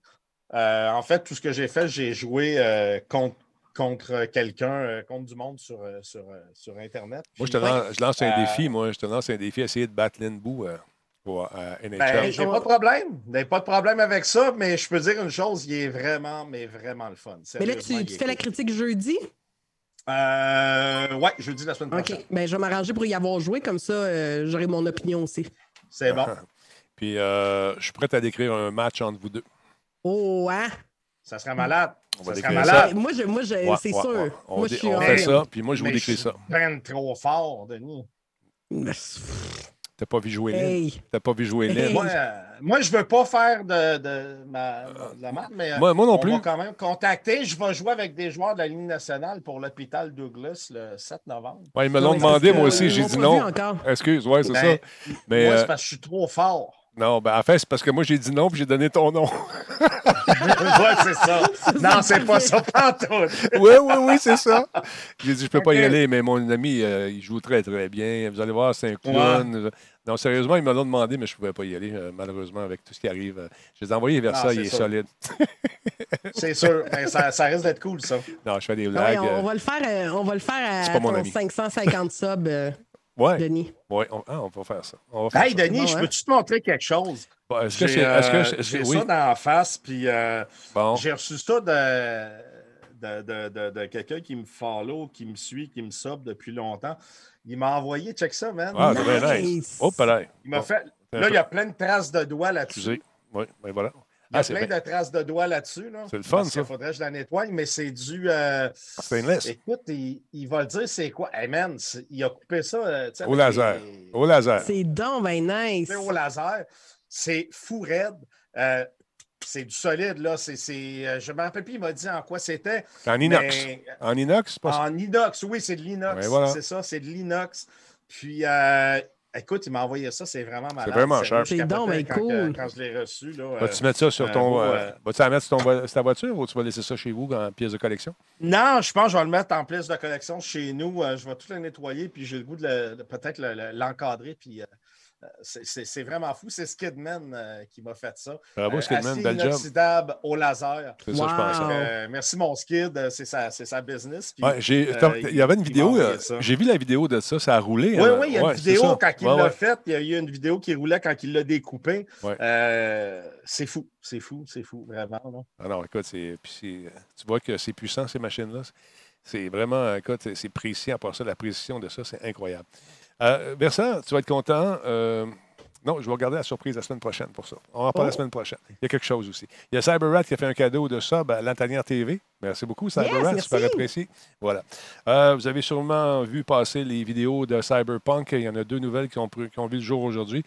Euh, en fait, tout ce que j'ai fait, j'ai joué euh, contre, contre quelqu'un, euh, contre du monde sur, sur, sur Internet. moi, je, te lance, je lance un défi. Moi, je te lance un défi, essayer de battre Linbou pour NHL. Ben, j'ai pas de problème. J'ai pas de problème avec ça, mais je peux dire une chose, il est vraiment, mais vraiment le fun. Mais là, tu, fais la critique jeudi? Euh, ouais, jeudi la semaine prochaine. OK. Ben, je vais m'arranger pour y avoir joué, comme ça, j'aurai mon opinion aussi. C'est bon. <laughs> Puis euh, je suis prêt à décrire un match entre vous deux. Oh, hein? Ça serait malade. On va ça serait malade. Moi, je, moi c'est sûr. On, moi, je suis on fait ça, puis moi, je vous décris ça. Je trop fort, Denis. T'as pas vu jouer hey. T'as pas vu jouer hey. Moi, euh, moi, je veux pas faire de, de, ma, de la map, mais euh, moi, moi, non on plus. va quand même contacter. Je vais jouer avec des joueurs de la Ligue nationale pour l'hôpital Douglas le 7 novembre. Ouais, ils me l'ont demandé, moi aussi. J'ai dit non. Excuse, ouais, c'est ben, ça. Mais, moi, c'est parce que je suis trop fort. Non, ben en fait, c'est parce que moi, j'ai dit non, puis j'ai donné ton nom. <laughs> ouais, c'est ça. Non, c'est pas ça, pantoute. oui, oui, oui, c'est ça. J'ai dit, je peux pas y aller, mais mon ami, euh, il joue très, très bien. Vous allez voir, c'est un clown. Non, sérieusement, ils me l'ont demandé, mais je ne pouvais pas y aller, euh, malheureusement, avec tout ce qui arrive. Je les ai envoyés vers ça, il est solide. <laughs> c'est sûr. Ben, ça, ça, risque d'être cool, ça. Non, je fais des blagues. on, va le faire, euh, on va le faire à, 550 subs. Ouais. Denis. Oui, on, ah, on va faire ça. hey, Denis, je peux-tu te montrer quelque chose? est-ce que c'est. Euh, j'ai ça dans la face, puis euh, j'ai reçu ça de, de, de, de, quelqu'un qui me follow, qui me suit, qui me sub depuis longtemps. Il m'a envoyé, check ça, man. Ah, c'est nice. Oh, Il m'a fait. Là, il y a plein de traces de doigts là-dessus. Oui, ben voilà. Il y a ah, plein de traces de doigts là-dessus. Là, c'est le fun, ça. Il faudrait que je la nettoie, mais c'est du. Euh... Stainless. Écoute, il, il, va le dire, c'est quoi? Hey man, il a coupé ça. Euh, au laser. Au laser. C'est donc ben nice. Au laser. C'est fou raide. Euh, c'est du solide, là. C'est, je me rappelle plus, il m'a dit en quoi c'était. En inox. En inox, pas En inox, oui, c'est de l'inox. Voilà. C'est ça, c'est de l'inox. Puis, euh, Écoute, il m'a envoyé ça, c'est vraiment malade. C'est vraiment cher. C'est donc mais cool. Quand, je l'ai reçu. Là, Vas-tu mettre ça sur ton. Euh, Vas-tu la mettre sur, ton, ta voiture ou tu vas laisser ça chez vous en pièce de collection? Non, je pense que je vais le mettre en pièce de collection chez nous. je vais tout le nettoyer, puis j'ai le goût de, peut-être l'encadrer, puis euh, c'est vraiment fou. C'est Skidman euh, qui m'a fait ça. Bravo, euh, Skidman, bel job. au laser. C'est ça, je pense. merci, mon Skid. C'est sa, sa, business. il y avait une vidéo. J'ai vu la vidéo de ça. Ça a roulé. Oui, hein. oui, il y a une vidéo quand il l'a fait. Il y a eu une vidéo qui roulait quand il l'a découpé. c'est fou. C'est fou. C'est fou, vraiment. Non? Ah non, écoute, tu vois que c'est puissant, ces machines-là. C'est vraiment, écoute, c'est précis. À part ça, la précision de ça, c'est incroyable. Euh, Vincent, tu vas être content. Euh, non, je vais regarder la surprise la semaine prochaine pour ça. On va en parler la oh. semaine prochaine. Il y a quelque chose aussi. Il y a CyberRat qui a fait un cadeau de ça à l'Antanière TV. Merci beaucoup, CyberRat. Yes, super apprécié. Voilà. Euh, vous avez sûrement vu passer les vidéos de Cyberpunk. Il y en a deux nouvelles qui ont, qui ont vu le jour aujourd'hui.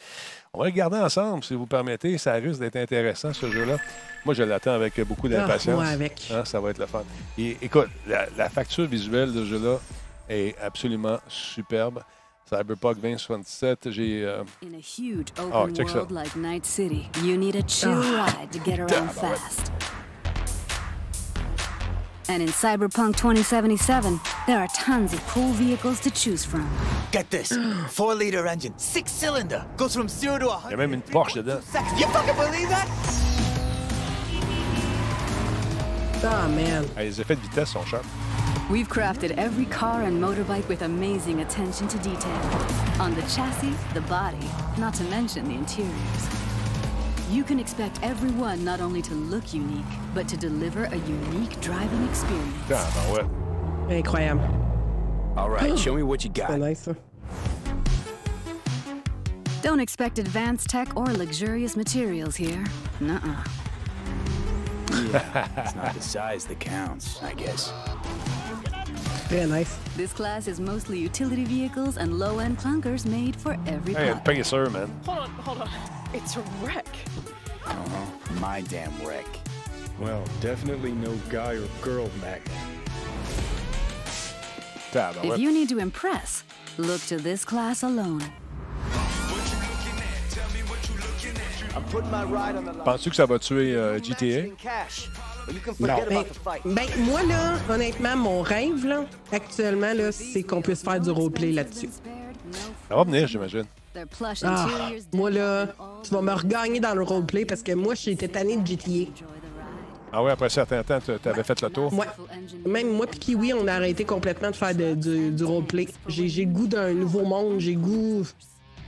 On va regarder ensemble, si vous permettez. Ça risque d'être intéressant, ce jeu-là. Moi, je l'attends avec beaucoup ah, d'impatience. moi avec. Hein, ça va être le fun. Et écoute, la, la facture visuelle de ce jeu-là est absolument superbe. Cyberpunk 2077, j'ai. Euh... In a huge open oh, check world like Night City, you need a chill ah. ride to get around fast. And in Cyberpunk 2077, there are tons of cool vehicles to choose from. Get this: <gasps> four-liter engine, six-cylinder, goes from zero to 100. Il y a même une Porsche dedans. You fucking believe that? Oh man. Ah, les effets de vitesse sont sharp. We've crafted every car and motorbike with amazing attention to detail. On the chassis, the body, not to mention the interiors. You can expect everyone not only to look unique, but to deliver a unique driving experience. Ouais. Incroyable. All right, <gasps> show me what you got. nice. Don't expect advanced tech or luxurious materials here. Nuh-uh. Yeah, <laughs> it's not the size that counts, I guess. Yeah, nice. This class is mostly utility vehicles and low-end clunkers made for every Hey, thank you, sir, man. Hold on, hold on. It's a wreck. Uh-huh. My damn wreck. Well, definitely no guy or girl magnet. If you need to impress, look to this class alone. Penses-tu que ça va tuer euh, GTA? Ben, ben, moi, là, honnêtement, mon rêve, là, actuellement, là, c'est qu'on puisse faire du roleplay là-dessus. Ça va venir, j'imagine. Ah, moi, là, tu vas me regagner dans le roleplay parce que moi, j'étais tanné de GTA. Ah oui, après un certain temps, tu avais fait le tour? Ouais. Même moi puis Kiwi, on a arrêté complètement de faire du, du roleplay. J'ai goût d'un nouveau monde, j'ai goût...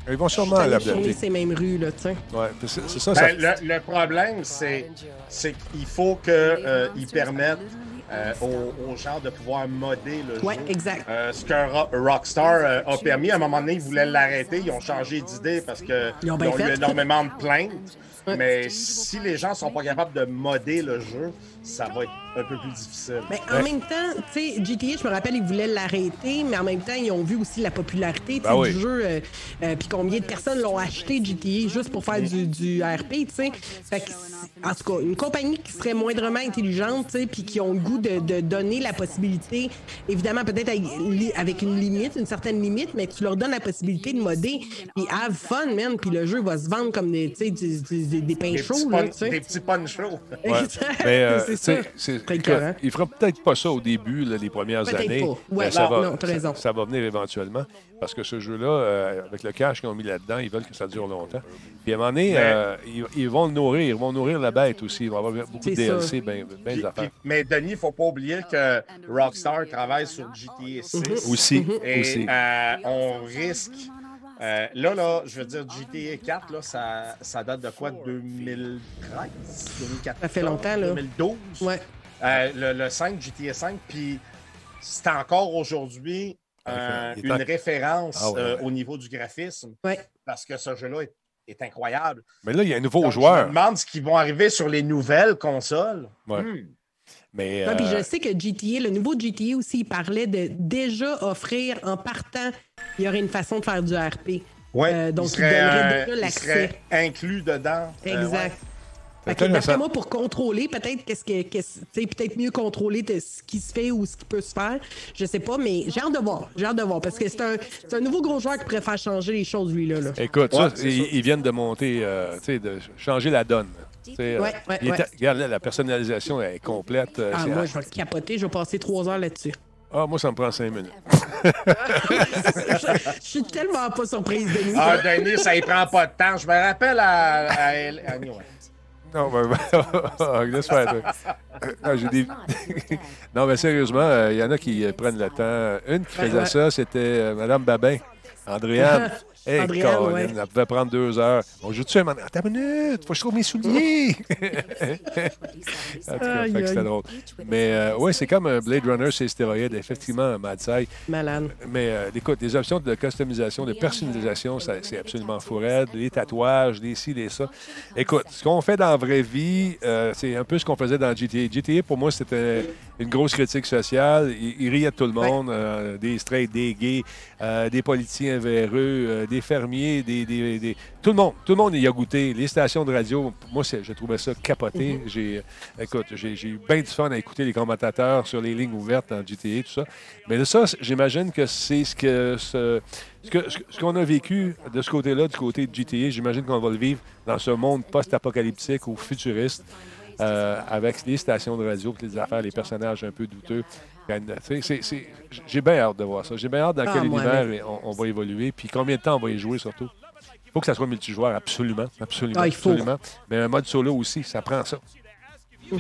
Ils vont sûrement l'adapter. ces mêmes rues, là, tu sais. Ouais, c'est ça. Ben, le, le, problème, c'est qu'il faut qu'ils euh, permettent euh, aux, gens de pouvoir modder le jeu. Oui, exact. Euh, ce que Rockstar euh, a permis, à un moment donné, ils voulaient l'arrêter. Ils ont changé d'idée parce qu'ils ont, ont eu énormément de plaintes. Mais si les gens sont pas capables de modder le jeu, ça va être un peu plus difficile. Mais en même temps, tu sais, GTA, je me rappelle, ils voulaient l'arrêter, mais en même temps, ils ont vu aussi la popularité ben du jeu, euh, euh, puis combien de personnes l'ont acheté GTA juste pour faire du, du RP, tu sais. En tout cas, une compagnie qui serait moindrement intelligente, tu sais, puis qui ont le goût de, de, donner la possibilité, évidemment, peut-être avec une limite, une certaine limite, mais tu leur donnes la possibilité de modder, puis have fun, man, puis le jeu va se vendre comme des, des, des, des pains chauds, là, tu sais. Des petits chauds. <laughs> Euh, c'est ça. Il fera peut-être pas ça au début, les premières années. Pas. Ouais, ça, va, non, ça, ça, va venir éventuellement. parce que ce jeu-là, euh, avec le cash qu'ils ont mis là-dedans, ils veulent que ça dure longtemps. Puis à un moment donné, euh, ils, vont le nourrir, ils vont nourrir la bête aussi. Il va y avoir beaucoup de DLC, bien ben affaires. mais Denis, il ne faut pas oublier que Rockstar travaille sur GTA 6. Mhm. Aussi. Et aussi. on risque. Là, là, je veux dire, GTA 4, là, ça, ça date de quoi? 2013? 2014? Ça fait longtemps, là. 2012? Ouais. le, le 5, GTA 5, puis c'est encore aujourd'hui euh, une référence ah euh, au niveau du graphisme. Parce que ce jeu-là est, incroyable. Mais là, il y a un nouveau joueur. Je me demande ce qui vont arriver sur les nouvelles consoles. Ouais. Hmm. Mais, puis je euh, sais que GTA, le nouveau GTA aussi, il parlait de déjà offrir en partant, il y aurait une façon de faire du RP. Ouais, donc, il, donnerait déjà l'accès. inclus dedans. Exact. D'après moi, pour contrôler, peut-être qu'est-ce que, peut-être mieux contrôler ce qui se fait ou ce qui peut se faire. Je sais pas, mais j'ai hâte de voir. J'ai hâte de voir parce que c'est un, un, nouveau gros joueur qui pourrait faire changer les choses, lui là. Écoute, ça, ils, viennent de monter, euh, de changer la donne. Ouais, ouais, Regarde, la personnalisation est complète. Euh, ah, moi, je vais capoter. Je vais passer trois heures là-dessus. Ah, moi, ça me prend cinq minutes. <laughs> je, suis tellement pas surprise, Denis. Ah, Denis, ça y prend pas de temps. Je me rappelle à, à, non, mais ben, <laughs> laisse faire. Ah, <laughs> des... non, mais sérieusement, euh, il y en a qui prennent le temps. Une qui faisait ça, c'était euh, Mme Babin, Andréane. Hey, Colin, ouais. elle pouvait prendre deux heures. On joue-tu un Attends une minute, faut que je trouve mes souliers. <laughs> en tout cas, c'était drôle. Mais euh, oui, c'est comme un Blade Runner, c'est stéroïde, effectivement, un Mad Side. Malade. Mais euh, écoute, les options de customisation, de personnalisation, c'est absolument fou Les tatouages, les ci, les ça. Écoute, ce qu'on fait dans la vraie vie, euh, c'est un peu ce qu'on faisait dans GTA. GTA, pour moi, c'était une grosse critique sociale. Il, riait de tout le monde, euh, des straight, des gays, euh, des politiciens véreux, euh, des fermiers, des, tout le monde. Tout le monde y a goûté. Les stations de radio, moi, je trouvais ça capoté. Mhm. J'ai, écoute, j'ai, eu bien du fun à écouter les commentateurs sur les lignes ouvertes en GTA, tout ça. Mais de ça, j'imagine que c'est ce que ce, ce qu'on a vécu de ce côté-là, du côté de GTA, j'imagine qu'on va le vivre dans ce monde post-apocalyptique ou futuriste. Euh, avec les stations de radio, les affaires, les personnages un peu douteux. J'ai bien hâte de voir ça. J'ai bien hâte dans ah, quel univers on, va évoluer, puis combien de temps on va y jouer surtout. Il faut que ça soit multijoueur, absolument. Absolument. Ah, il faut. absolument. Mais un mode solo aussi, ça prend ça. <laughs>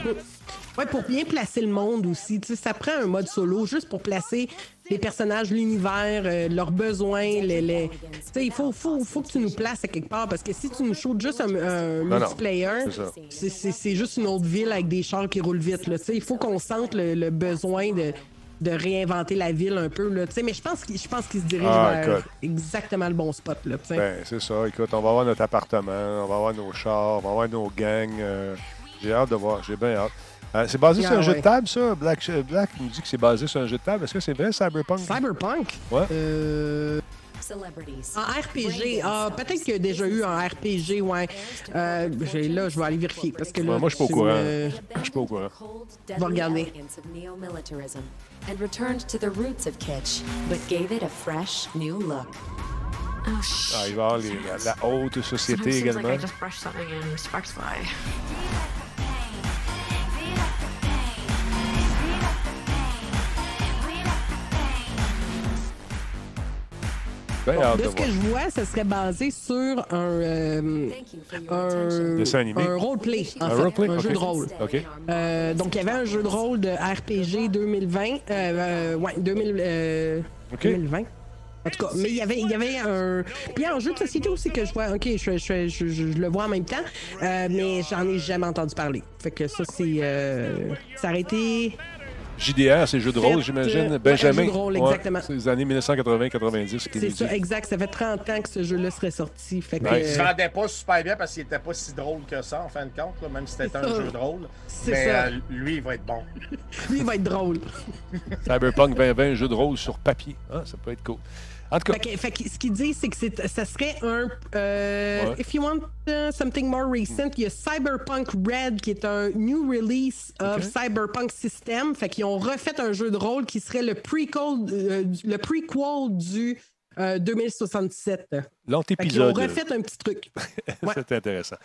Oui, pour bien placer le monde aussi. Ça prend un mode solo juste pour placer les personnages, l'univers, euh, leurs besoins. Les, Il faut, faut, faut, que tu nous places à quelque part parce que si tu nous shootes juste un, multiplayer, c'est juste une autre ville avec des chars qui roulent vite. Là. Il faut qu'on sente le, besoin de, de réinventer la ville un peu. Là, mais je pense qu'il se dirige ah, vers exactement le bon spot. Là, ben, c'est ça. Écoute, on va avoir notre appartement, on va avoir nos chars, on va avoir nos gangs. Euh, j'ai hâte de voir. J'ai bien hâte. Euh, c'est basé sur un jeu de table, ça? Black, Black nous dit que c'est basé sur un jeu de table. Est-ce que c'est vrai, Cyberpunk? Cyberpunk? Ouais. Euh... En RPG, ah, peut-être qu'il y a déjà eu un RPG, ouais. Euh, là, je vais aller vérifier parce que là, ouais, moi, je suis pas au courant. Je suis pas au courant. Je vais regarder. And returned to the roots of Kitsch, but gave it a fresh new look. Oh, ah, il va y avoir les, la, la, haute société également. Like de, ce que je vois, ce serait basé sur un, euh, un, Dessin animé. un roleplay, en un, fait, un jeu de rôle. Euh, donc, il y avait un jeu de rôle de RPG 2020. Euh, euh, ouais, 2000, 2020. En tout cas, mais il y avait, il y avait un. Puis un jeu de société aussi que je vois. Ok, je, je, je, je le vois en même temps, mais j'en ai jamais entendu parler. Fait que ça, c'est. ça aurait été JDR, c'est jeu de rôle, j'imagine. Benjamin. jeu de rôle, exactement. c'est les années 1980-90. C'est ça, exact. Ça fait 30 ans que ce jeu-là serait sorti. Fait que, Il se vendait pas super bien parce qu'il était pas si drôle que ça, en fin de compte, même si c'était un jeu de rôle. Mais ça. Euh, lui, il va être bon. <laughs> lui, il va être drôle. Cyberpunk 2020, jeu de rôle sur papier. Ah, ça peut être cool. En tout cas. Fait que, ce qu'il dit, c'est que ça serait un. Euh, If you want uh, something more recent, il y a Cyberpunk Red qui est un new release of Cyberpunk System. Fait qu'ils ont refait un jeu de rôle qui serait le prequel, euh, le prequel du 2067. Euh, L'antépisode. Ils ont refait un petit truc. <laughs> C'est intéressant.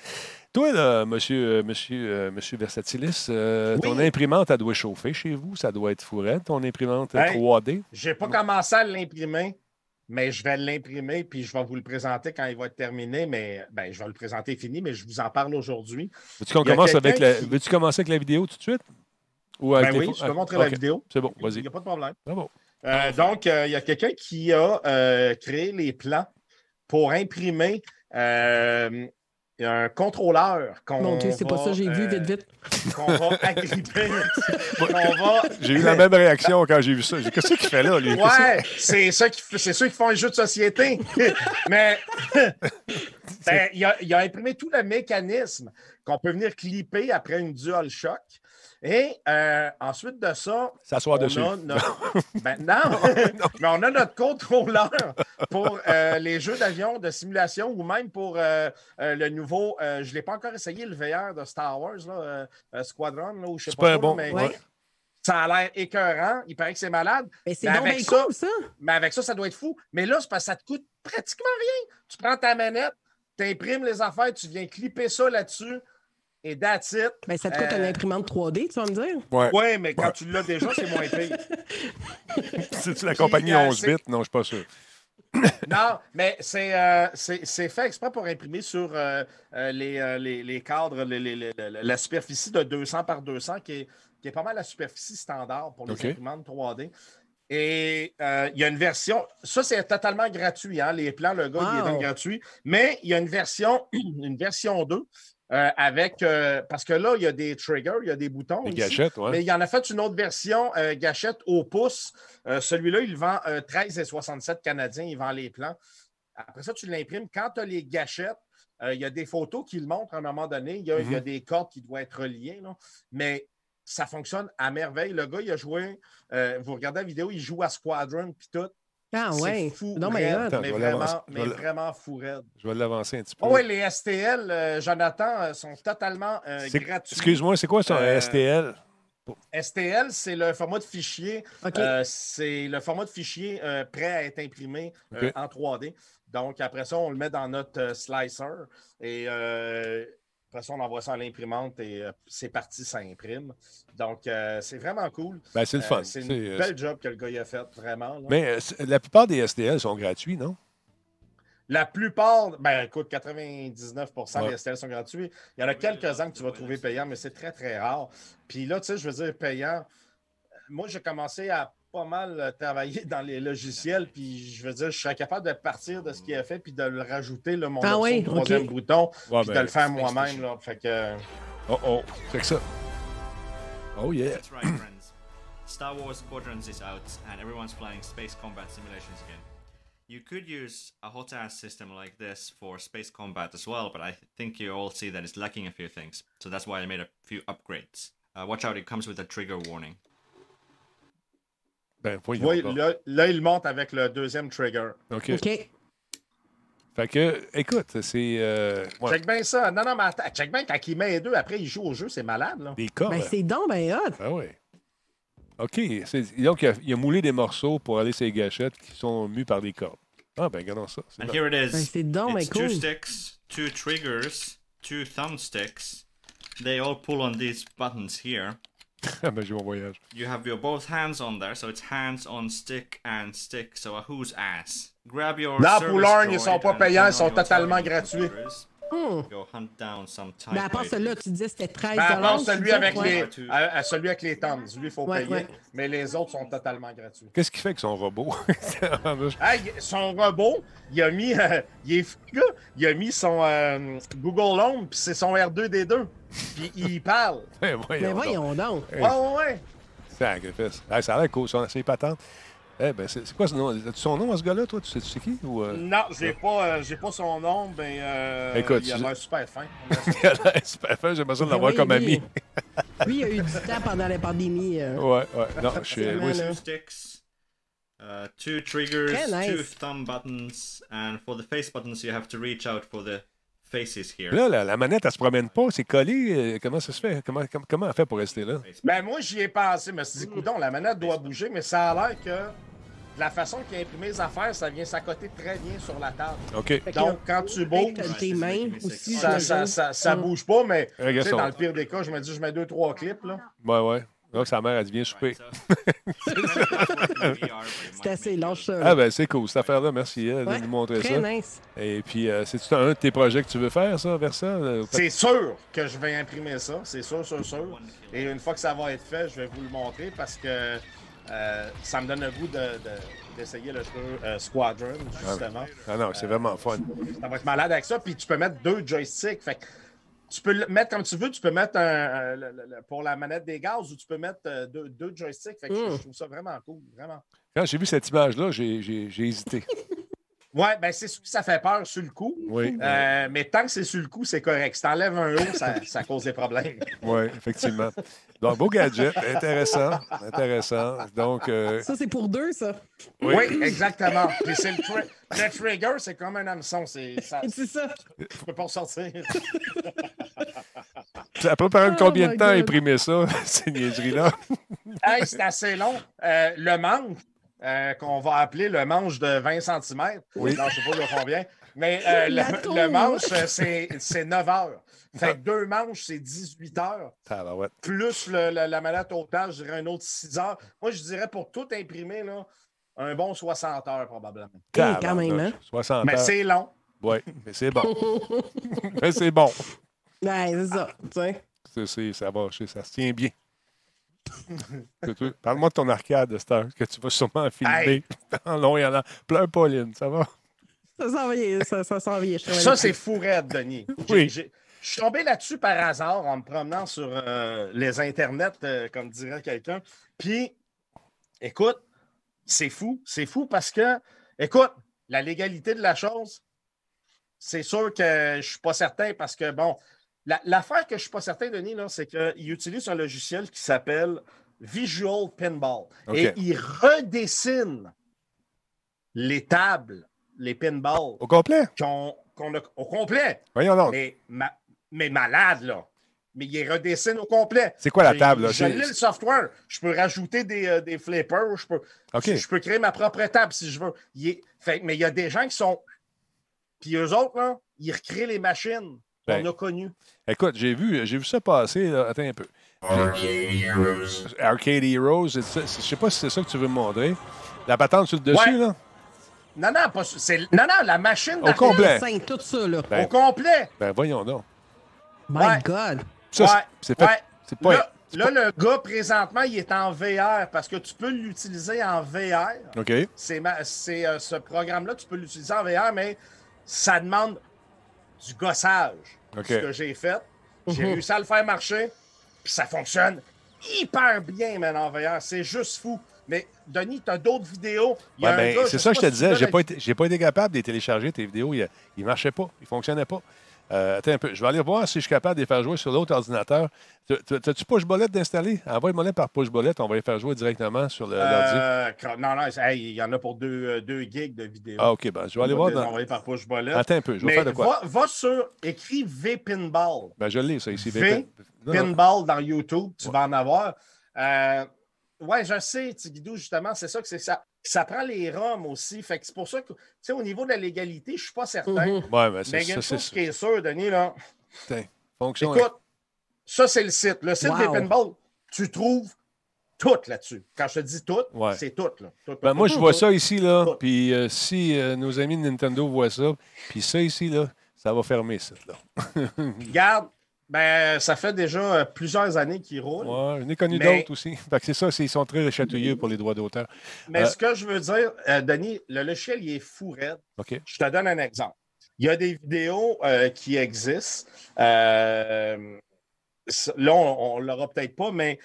Toi, là, monsieur, monsieur, monsieur Versatilis, ton imprimante, elle doit chauffer chez vous. Ça doit être fourrette, ton imprimante 3D. J'ai pas commencé à l'imprimer. Mais je vais l'imprimer puis je vais vous le présenter quand il va être terminé. Mais ben, je vais le présenter fini, mais je vous en parle aujourd'hui. Veux-tu commence avec la... Veux-tu commencer avec la vidéo tout de suite? Ou ben oui, je peux montrer la vidéo. C'est bon, vas-y. Il n'y a pas de problème. Bravo. Euh, donc, euh, il y a quelqu'un qui a euh, créé les plans pour imprimer un contrôleur qu'on Mon Dieu, c'est pas ça, j'ai vu vite, vite. Qu'on va <laughs> agripper. va... J'ai eu la même réaction quand j'ai vu ça. Qu'est-ce qu'il fait là, lui? Ouais, c'est ceux, qui, ceux qui font les jeux de société. <laughs> Mais <laughs> ben, il, a, il, a, imprimé tout le mécanisme qu'on peut venir clipper après une dual shock. Et euh, ensuite de ça, s'asseoir dessus. Ben, non, mais on a notre contrôleur pour euh, les jeux d'avion de simulation ou même pour euh, le nouveau. je ne l'ai pas encore essayé, le VR de Star Wars, là, Squadron, là, ou je sais pas, bon. mais ça a l'air écœurant. Il paraît que c'est malade. Mais c'est avec ça, cool, ça. Mais avec ça, ça doit être fou. Mais là, c'est parce que ça te coûte pratiquement rien. Tu prends ta manette, tu imprimes les affaires, tu viens clipper ça là-dessus. Et that's it. Ben, ça te coûte une euh, imprimante 3D, tu vas me dire? Oui, ouais, mais quand tu l'as déjà, c'est moins pire. C'est-tu la compagnie 11 bits? Non, je ne suis pas sûr. <coughs> non, mais euh, c'est fait exprès pour imprimer sur euh, les, les, les, cadres, les, la superficie de 200 par 200, qui est, qui est pas mal la superficie standard pour les imprimantes 3D. Et il y a une version, ça c'est totalement gratuit, hein, les plans, le gars, il est gratuit, mais il y a une version, <coughs> une version 2 euh, avec. Euh, parce que là, il y a des triggers, il y a des boutons. Des gâchettes, oui. Mais il y en a fait une autre version, euh, gâchette au pouce. Celui-là, il vend 13,67 canadiens, il vend les plans. Après ça, tu l'imprimes. Quand tu as les gâchettes, il y a des photos qui le montrent à un moment donné. Il y a, mm-hmm. des cordes qui doivent être reliées. Mais ça fonctionne à merveille. Le gars, il a joué. vous regardez la vidéo, il joue à Squadron puis tout. Ah ouais. fou. Non, mais, mais vraiment, mais vraiment fou raide. Je vais l'avancer un petit peu. Oh, oui, les STL, euh, Jonathan, euh, sont totalement euh, gratuits. Excuse-moi, c'est quoi ça, STL? STL, c'est le format de fichier. c'est le format de fichier prêt à être imprimé en 3D. Donc, après ça, on le met dans notre slicer. Et après ça, on envoie ça à l'imprimante et euh, c'est parti, ça imprime. Donc, euh, c'est vraiment cool. Ben, c'est le fun. Euh, c'est une belle job que le gars a fait, vraiment. Mais la plupart des STL sont gratuits, non? La plupart, ben écoute, 99 des STL sont gratuits. Il y en a quelques-uns que tu vas trouver payants, mais c'est très, très rare. Puis là, tu sais, je veux dire, payant. Moi, j'ai commencé à pas mal euh, travaillé dans les logiciels, puis je veux dire, je serais capable de partir de ce qu'il a fait, puis de le rajouter, le mon ah oui, troisième bouton, puis de ben, le faire moi-même. Là. Fait que... Oh oh, c'est que ça. Oh yeah. That's right, friends. Star Wars Squadrons is out, and everyone's flying space combat simulations again. You could use a hot ass system like this for space combat as well, but I think you all see that it's lacking a few things. So that's why I made a few upgrades. Uh, watch out, it comes with a trigger warning. Ben, oui, là, là, il monte avec le deuxième trigger. OK. OK. Fait que, écoute, c'est. Euh, Check bien ça. Non, non, mais attends, check bien, quand il met les deux, après, il joue au jeu, c'est malade, là. Des cas. Ben, c'est donc ben hot. Ah oui. OK. Donc, il a, moulé des morceaux pour aller sur les gâchettes qui sont mus par des cordes. Ah, ben, regardons ça. And here it is. Ben, c'est donc ben cool. Two sticks, two triggers, two thumbsticks. They all pull on these buttons here. Ah, ben, mon voyage. You have your both hands on there, so it's hands on stick and stick. So a whose ass? Grab your. Non, pour l'orne, ils sont pas payants, ils sont totalement gratuits. Hmm. Go hunt down some type Mais à part celui-là, tu disais c'était 13 ben, à part celui avec, les, à, celui avec les thumbs. Lui, il faut ouais, payer. Ouais. Mais les autres sont totalement gratuits. Qu'est-ce qu'il fait avec son robot? <laughs> hey, son robot, il a mis, euh, il, est, il a mis son euh, Google Home, puis c'est son R2D2. Puis il parle. Mais <laughs> voyons, Mais voyons donc. Ouais, ouais, ouais. Sacrifice. Hey, ça a l'air cool, c'est patente. Eh ben, c'est quoi son nom? As-tu son nom à ce gars-là, toi? Tu sais, tu sais qui? Ou, euh... Non, j'ai pas, euh, j'ai pas son nom, mais euh, Écoute, il a l'air super fin. <laughs> il a l'air super fin, j'ai besoin de l'avoir comme ami. lui, il a eu du <laughs> temps pendant la pandémie. Euh... Ouais, ouais. Non, je suis. Oui, two sticks, uh, two triggers, nice. two thumb buttons, and for the face buttons, you have to reach out for the faces here. Là, la, la, manette, elle se promène pas, c'est collé. Euh, comment ça se fait? Comment, comment, comment elle fait pour rester là? Ben, moi, j'y ai pensé. Je me suis dit, coudon, la manette doit bouger, mais ça a l'air que la façon qu'il a imprimé les affaires, ça vient s'accoter très bien sur la table. OK. Donc, quand tu bouges, tes mains ça, ça, ça, ça, bouge pas, mais dans le pire des cas, je me dis, je mets deux, trois clips. Là. Ouais, ouais. Là, sa mère, elle dit Viens souper. c'est assez lâche, ça. Ah, ben, c'est cool, cette affaire-là. Merci de nous montrer très ça. nice. Et puis, euh, c'est-tu un de tes projets que tu veux faire, ça, vers ça C'est sûr que je vais imprimer ça. C'est sûr, sûr, sûr. Et une fois que ça va être fait, je vais vous le montrer parce que euh, ça me donne le goût d'essayer le jeu euh, Squadron, justement. Ah, non, c'est vraiment fun. Ça va être malade avec ça. Puis tu peux mettre deux joysticks. Fait tu peux le mettre comme tu veux. Tu peux mettre un, pour la manette des gaz ou tu peux mettre euh, deux, joysticks. Fait que je, hmm. trouve ça vraiment cool. Vraiment. Quand j'ai vu cette image-là, j'ai hésité. <laughs> Ouais, ben c'est sûr que ça fait peur sur le coup. Oui. Euh, mais tant que c'est sur le coup, c'est correct. Si t'enlèves un haut, ça, <laughs> ça, cause des problèmes. Oui, effectivement. Donc, beau gadget, intéressant, intéressant. Donc, euh, Ça, c'est pour deux, ça. Oui, exactement. Puis c'est le, le, trigger, c'est comme un hameçon. C'est ça. <laughs> ça. Tu peux pas sortir. <laughs> Ça peut prendre combien de temps à imprimer ça, ces niaiseries-là? hey, c'est assez long. Euh, le manque, euh, qu'on va appeler le manche de 20 cm. Oui. Non, je ne sais pas combien. Mais euh, <laughs> le, manche, euh, c'est 9 heures. Fait que deux manches, c'est 18 heures. Plus la, manette otage, je dirais un autre 6 heures. Moi, je dirais pour tout imprimer, là, un bon 60 heures probablement. quand même, hein? 60 mais c'est long. Oui, mais c'est bon. <laughs> mais c'est bon. Ouais, c'est ça. ça va, ça se tient bien. <laughs> Parle-moi de ton arcade, Star, que tu vas sûrement filmer <laughs> en long et en long. Pleure Pauline, ça va? Ça s'en vient, ça, ça s'en vient. Ça, c'est fou Denis. Oui. Je suis tombé là-dessus par hasard en me promenant sur euh, les internets, euh, comme dirait quelqu'un. Puis, écoute, c'est fou. C'est fou parce que, écoute, la légalité de la chose, c'est sûr que je ne suis pas certain parce que, bon, L'affaire que je ne suis pas certain, Denis, c'est qu'il utilise un logiciel qui s'appelle Visual Pinball. Et il redessine les tables, les pinballs. Au complet? au complet. Voyons donc. Mais, malade, là. Mais il redessine au complet. C'est quoi la table? Là? J'ai le software. Je peux rajouter des, euh, flippers. Je peux, je, peux créer ma propre table si je veux. mais il y a des gens qui sont. Puis eux autres, là, ils recréent les machines. Ben, on a connu? Écoute, j'ai vu, j'ai vu ça passer. Attends un peu. Arcade Heroes. Arcade Heroes. Je sais pas si c'est ça que tu veux me montrer. La patente sur le dessus, là? Non, non, pas, c'est, non, non, la machine Au complet. tout ça, là. Ben, Au complet. Ben, voyons donc. My God. Ça, c'est fait. C'est pas. Là, le gars, présentement, il est en VR parce que tu peux l'utiliser en VR. OK. C'est, c'est euh, ce programme-là, tu peux l'utiliser en VR, mais ça demande du gossage ce que j'ai fait. J'ai mhm. réussi à le faire marcher, puis ça fonctionne hyper bien, man, en VR. C'est juste fou. Mais Denis, tu as d'autres vidéos? Ben, c'est ça que je te disais. J'ai pas, été, pas été capable de les télécharger, tes vidéos. Ils ne marchaient pas. Ils ne fonctionnaient pas. Euh, attends un peu. Je vais aller voir si je suis capable de les faire jouer sur l'autre ordinateur. T'as-tu push bolette d'installer? Envoie molette par push bolette. On va les faire jouer directement sur l'ordi. Euh, non, non, il y en a pour 2 deux, gigs de vidéos. Ah, OK. Ben, je vais aller voir. Dans... Envoyer par push bolette. Attends un peu. Je vais faire de quoi? Va, sur écrit V-Pinball. Ben, je l'ai, ça ici. V-Pinball dans YouTube. Tu vas en avoir. Euh, ouais, je sais, Tigidou, justement, c'est ça que c'est ça ça prend les ROM aussi. Fait que c'est pour ça que, tu sais, au niveau de la légalité, je ne suis pas certain. Mhm. ouais, mais, mais il y a une chose qui est sûre, Denis, là. Fonction Écoute, ça, c'est le site. Le site des pinballs, tu trouves tout là-dessus. Quand je te dis tout, c'est tout. Là. ben, moi, je vois ça ici, là. Puis euh, si euh, nos amis de Nintendo voient ça, puis ça ici, là, ça va fermer, ça. Là. <laughs> Regarde, ben, ça fait déjà euh, plusieurs années qu'ils roulent. Oui, j'en ai connu d'autres aussi. c'est ça, ils sont très chatouilleux pour les droits d'auteur. Mais euh, ce que je veux dire, euh, Denis, le logiciel, il est fou raide. Je te donne un exemple. Il y a des vidéos qui existent. là, on ne l'aura peut-être pas, mais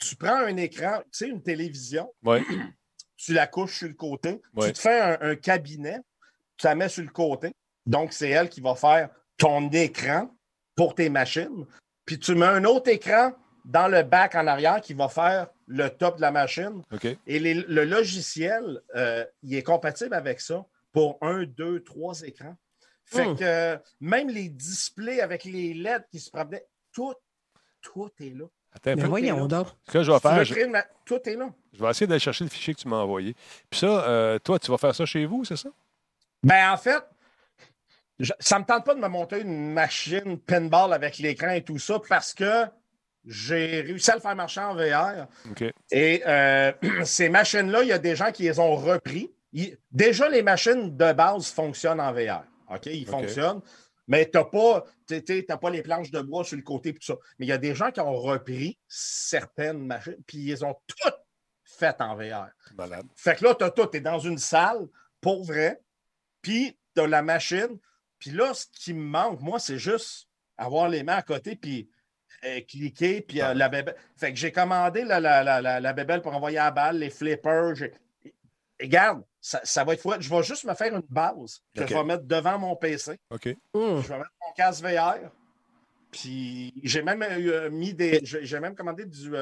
tu prends un écran, tu sais, une télévision, <clears throat> tu la couches sur le côté, tu te fais un, un cabinet, tu la mets sur le côté. Donc, c'est elle qui va faire ton écran pour tes machines. Puis tu mets un autre écran dans le bac en arrière qui va faire le top de la machine. Et le logiciel, euh, il est compatible avec ça pour un, deux, trois écrans. Fait hmm. que même les displays avec les LED qui se promenaient, tout, tout est là. Attends, Mais voyons donc. Ce que je vais faire. Je... Tout est là. Je vais essayer d'aller chercher le fichier que tu m'as envoyé. Puis ça, euh, toi, tu vas faire ça chez vous, c'est ça? Ben, en fait, ça ne me tente pas de me monter une machine pinball avec l'écran et tout ça parce que j'ai réussi à le faire marcher en VR. Et euh, <clears throat> ces machines-là, il y a des gens qui les ont repris. déjà, les machines de base fonctionnent en VR. OK? Ils fonctionnent. Mais tu n'as pas, pas les planches de bois sur le côté et tout ça. Mais il y a des gens qui ont repris certaines machines, puis ils ont toutes faites en VR. Malade. Fait que là, tu as tout. Tu es dans une salle, pour vrai, puis tu as la machine. Puis là, ce qui me manque, moi, c'est juste avoir les mains à côté, puis euh, cliquer, puis euh, la bébelle. Fait que j'ai commandé la, la, la, la, bébelle pour envoyer à la balle, les flippers. Et regarde, ça, va être fou. Je vais juste me faire une base que je vais mettre devant mon PC. OK. Je vais mettre mon casque VR. Puis j'ai même euh, mis des. J'ai même commandé du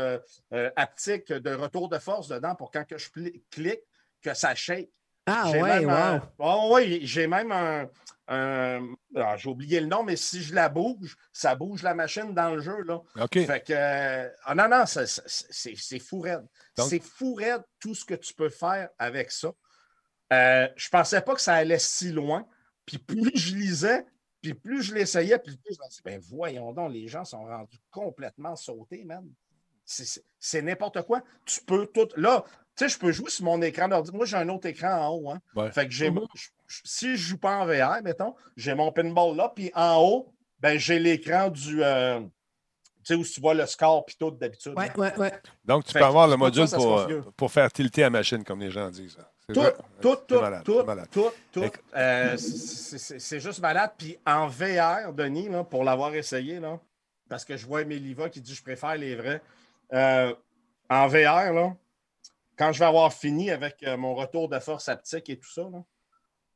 haptique de retour de force dedans pour quand que je clique, que ça shake. Ah ouais, wow. oh, oui, j'ai même un, ah, j'ai oublié le nom, mais si je la bouge, ça bouge la machine dans le jeu. Là. OK. Fait que, euh, ah non, non, c'est fou raide. C'est fou raide tout ce que tu peux faire avec ça. Euh, je pensais pas que ça allait si loin. Puis plus je lisais, puis plus je l'essayais, puis plus je me disais, ben voyons donc, les gens sont rendus complètement sautés, man. C'est n'importe quoi. Tu peux tout. Là, tu sais, je peux jouer sur mon écran d'ordi. Moi, j'ai un autre écran en haut. Hein. Fait que j'ai, mhm. si je joue pas en VR, mettons, j'ai mon pinball là, puis en haut, ben, j'ai l'écran du. Euh, tu sais, où tu vois le score puis tout d'habitude. Ouais, ouais, ouais. Donc, tu peux avoir le module pour, pour faire tilter la machine, comme les gens disent. Tout, tout, tout, tout, tout, tout, euh, c'est juste malade. Puis en VR, Denis, là, pour l'avoir essayé, là, parce que je vois Meliva qui dit je préfère les vrais. Euh, en VR, là, quand je vais avoir fini avec euh, mon retour de force haptique et tout ça, là,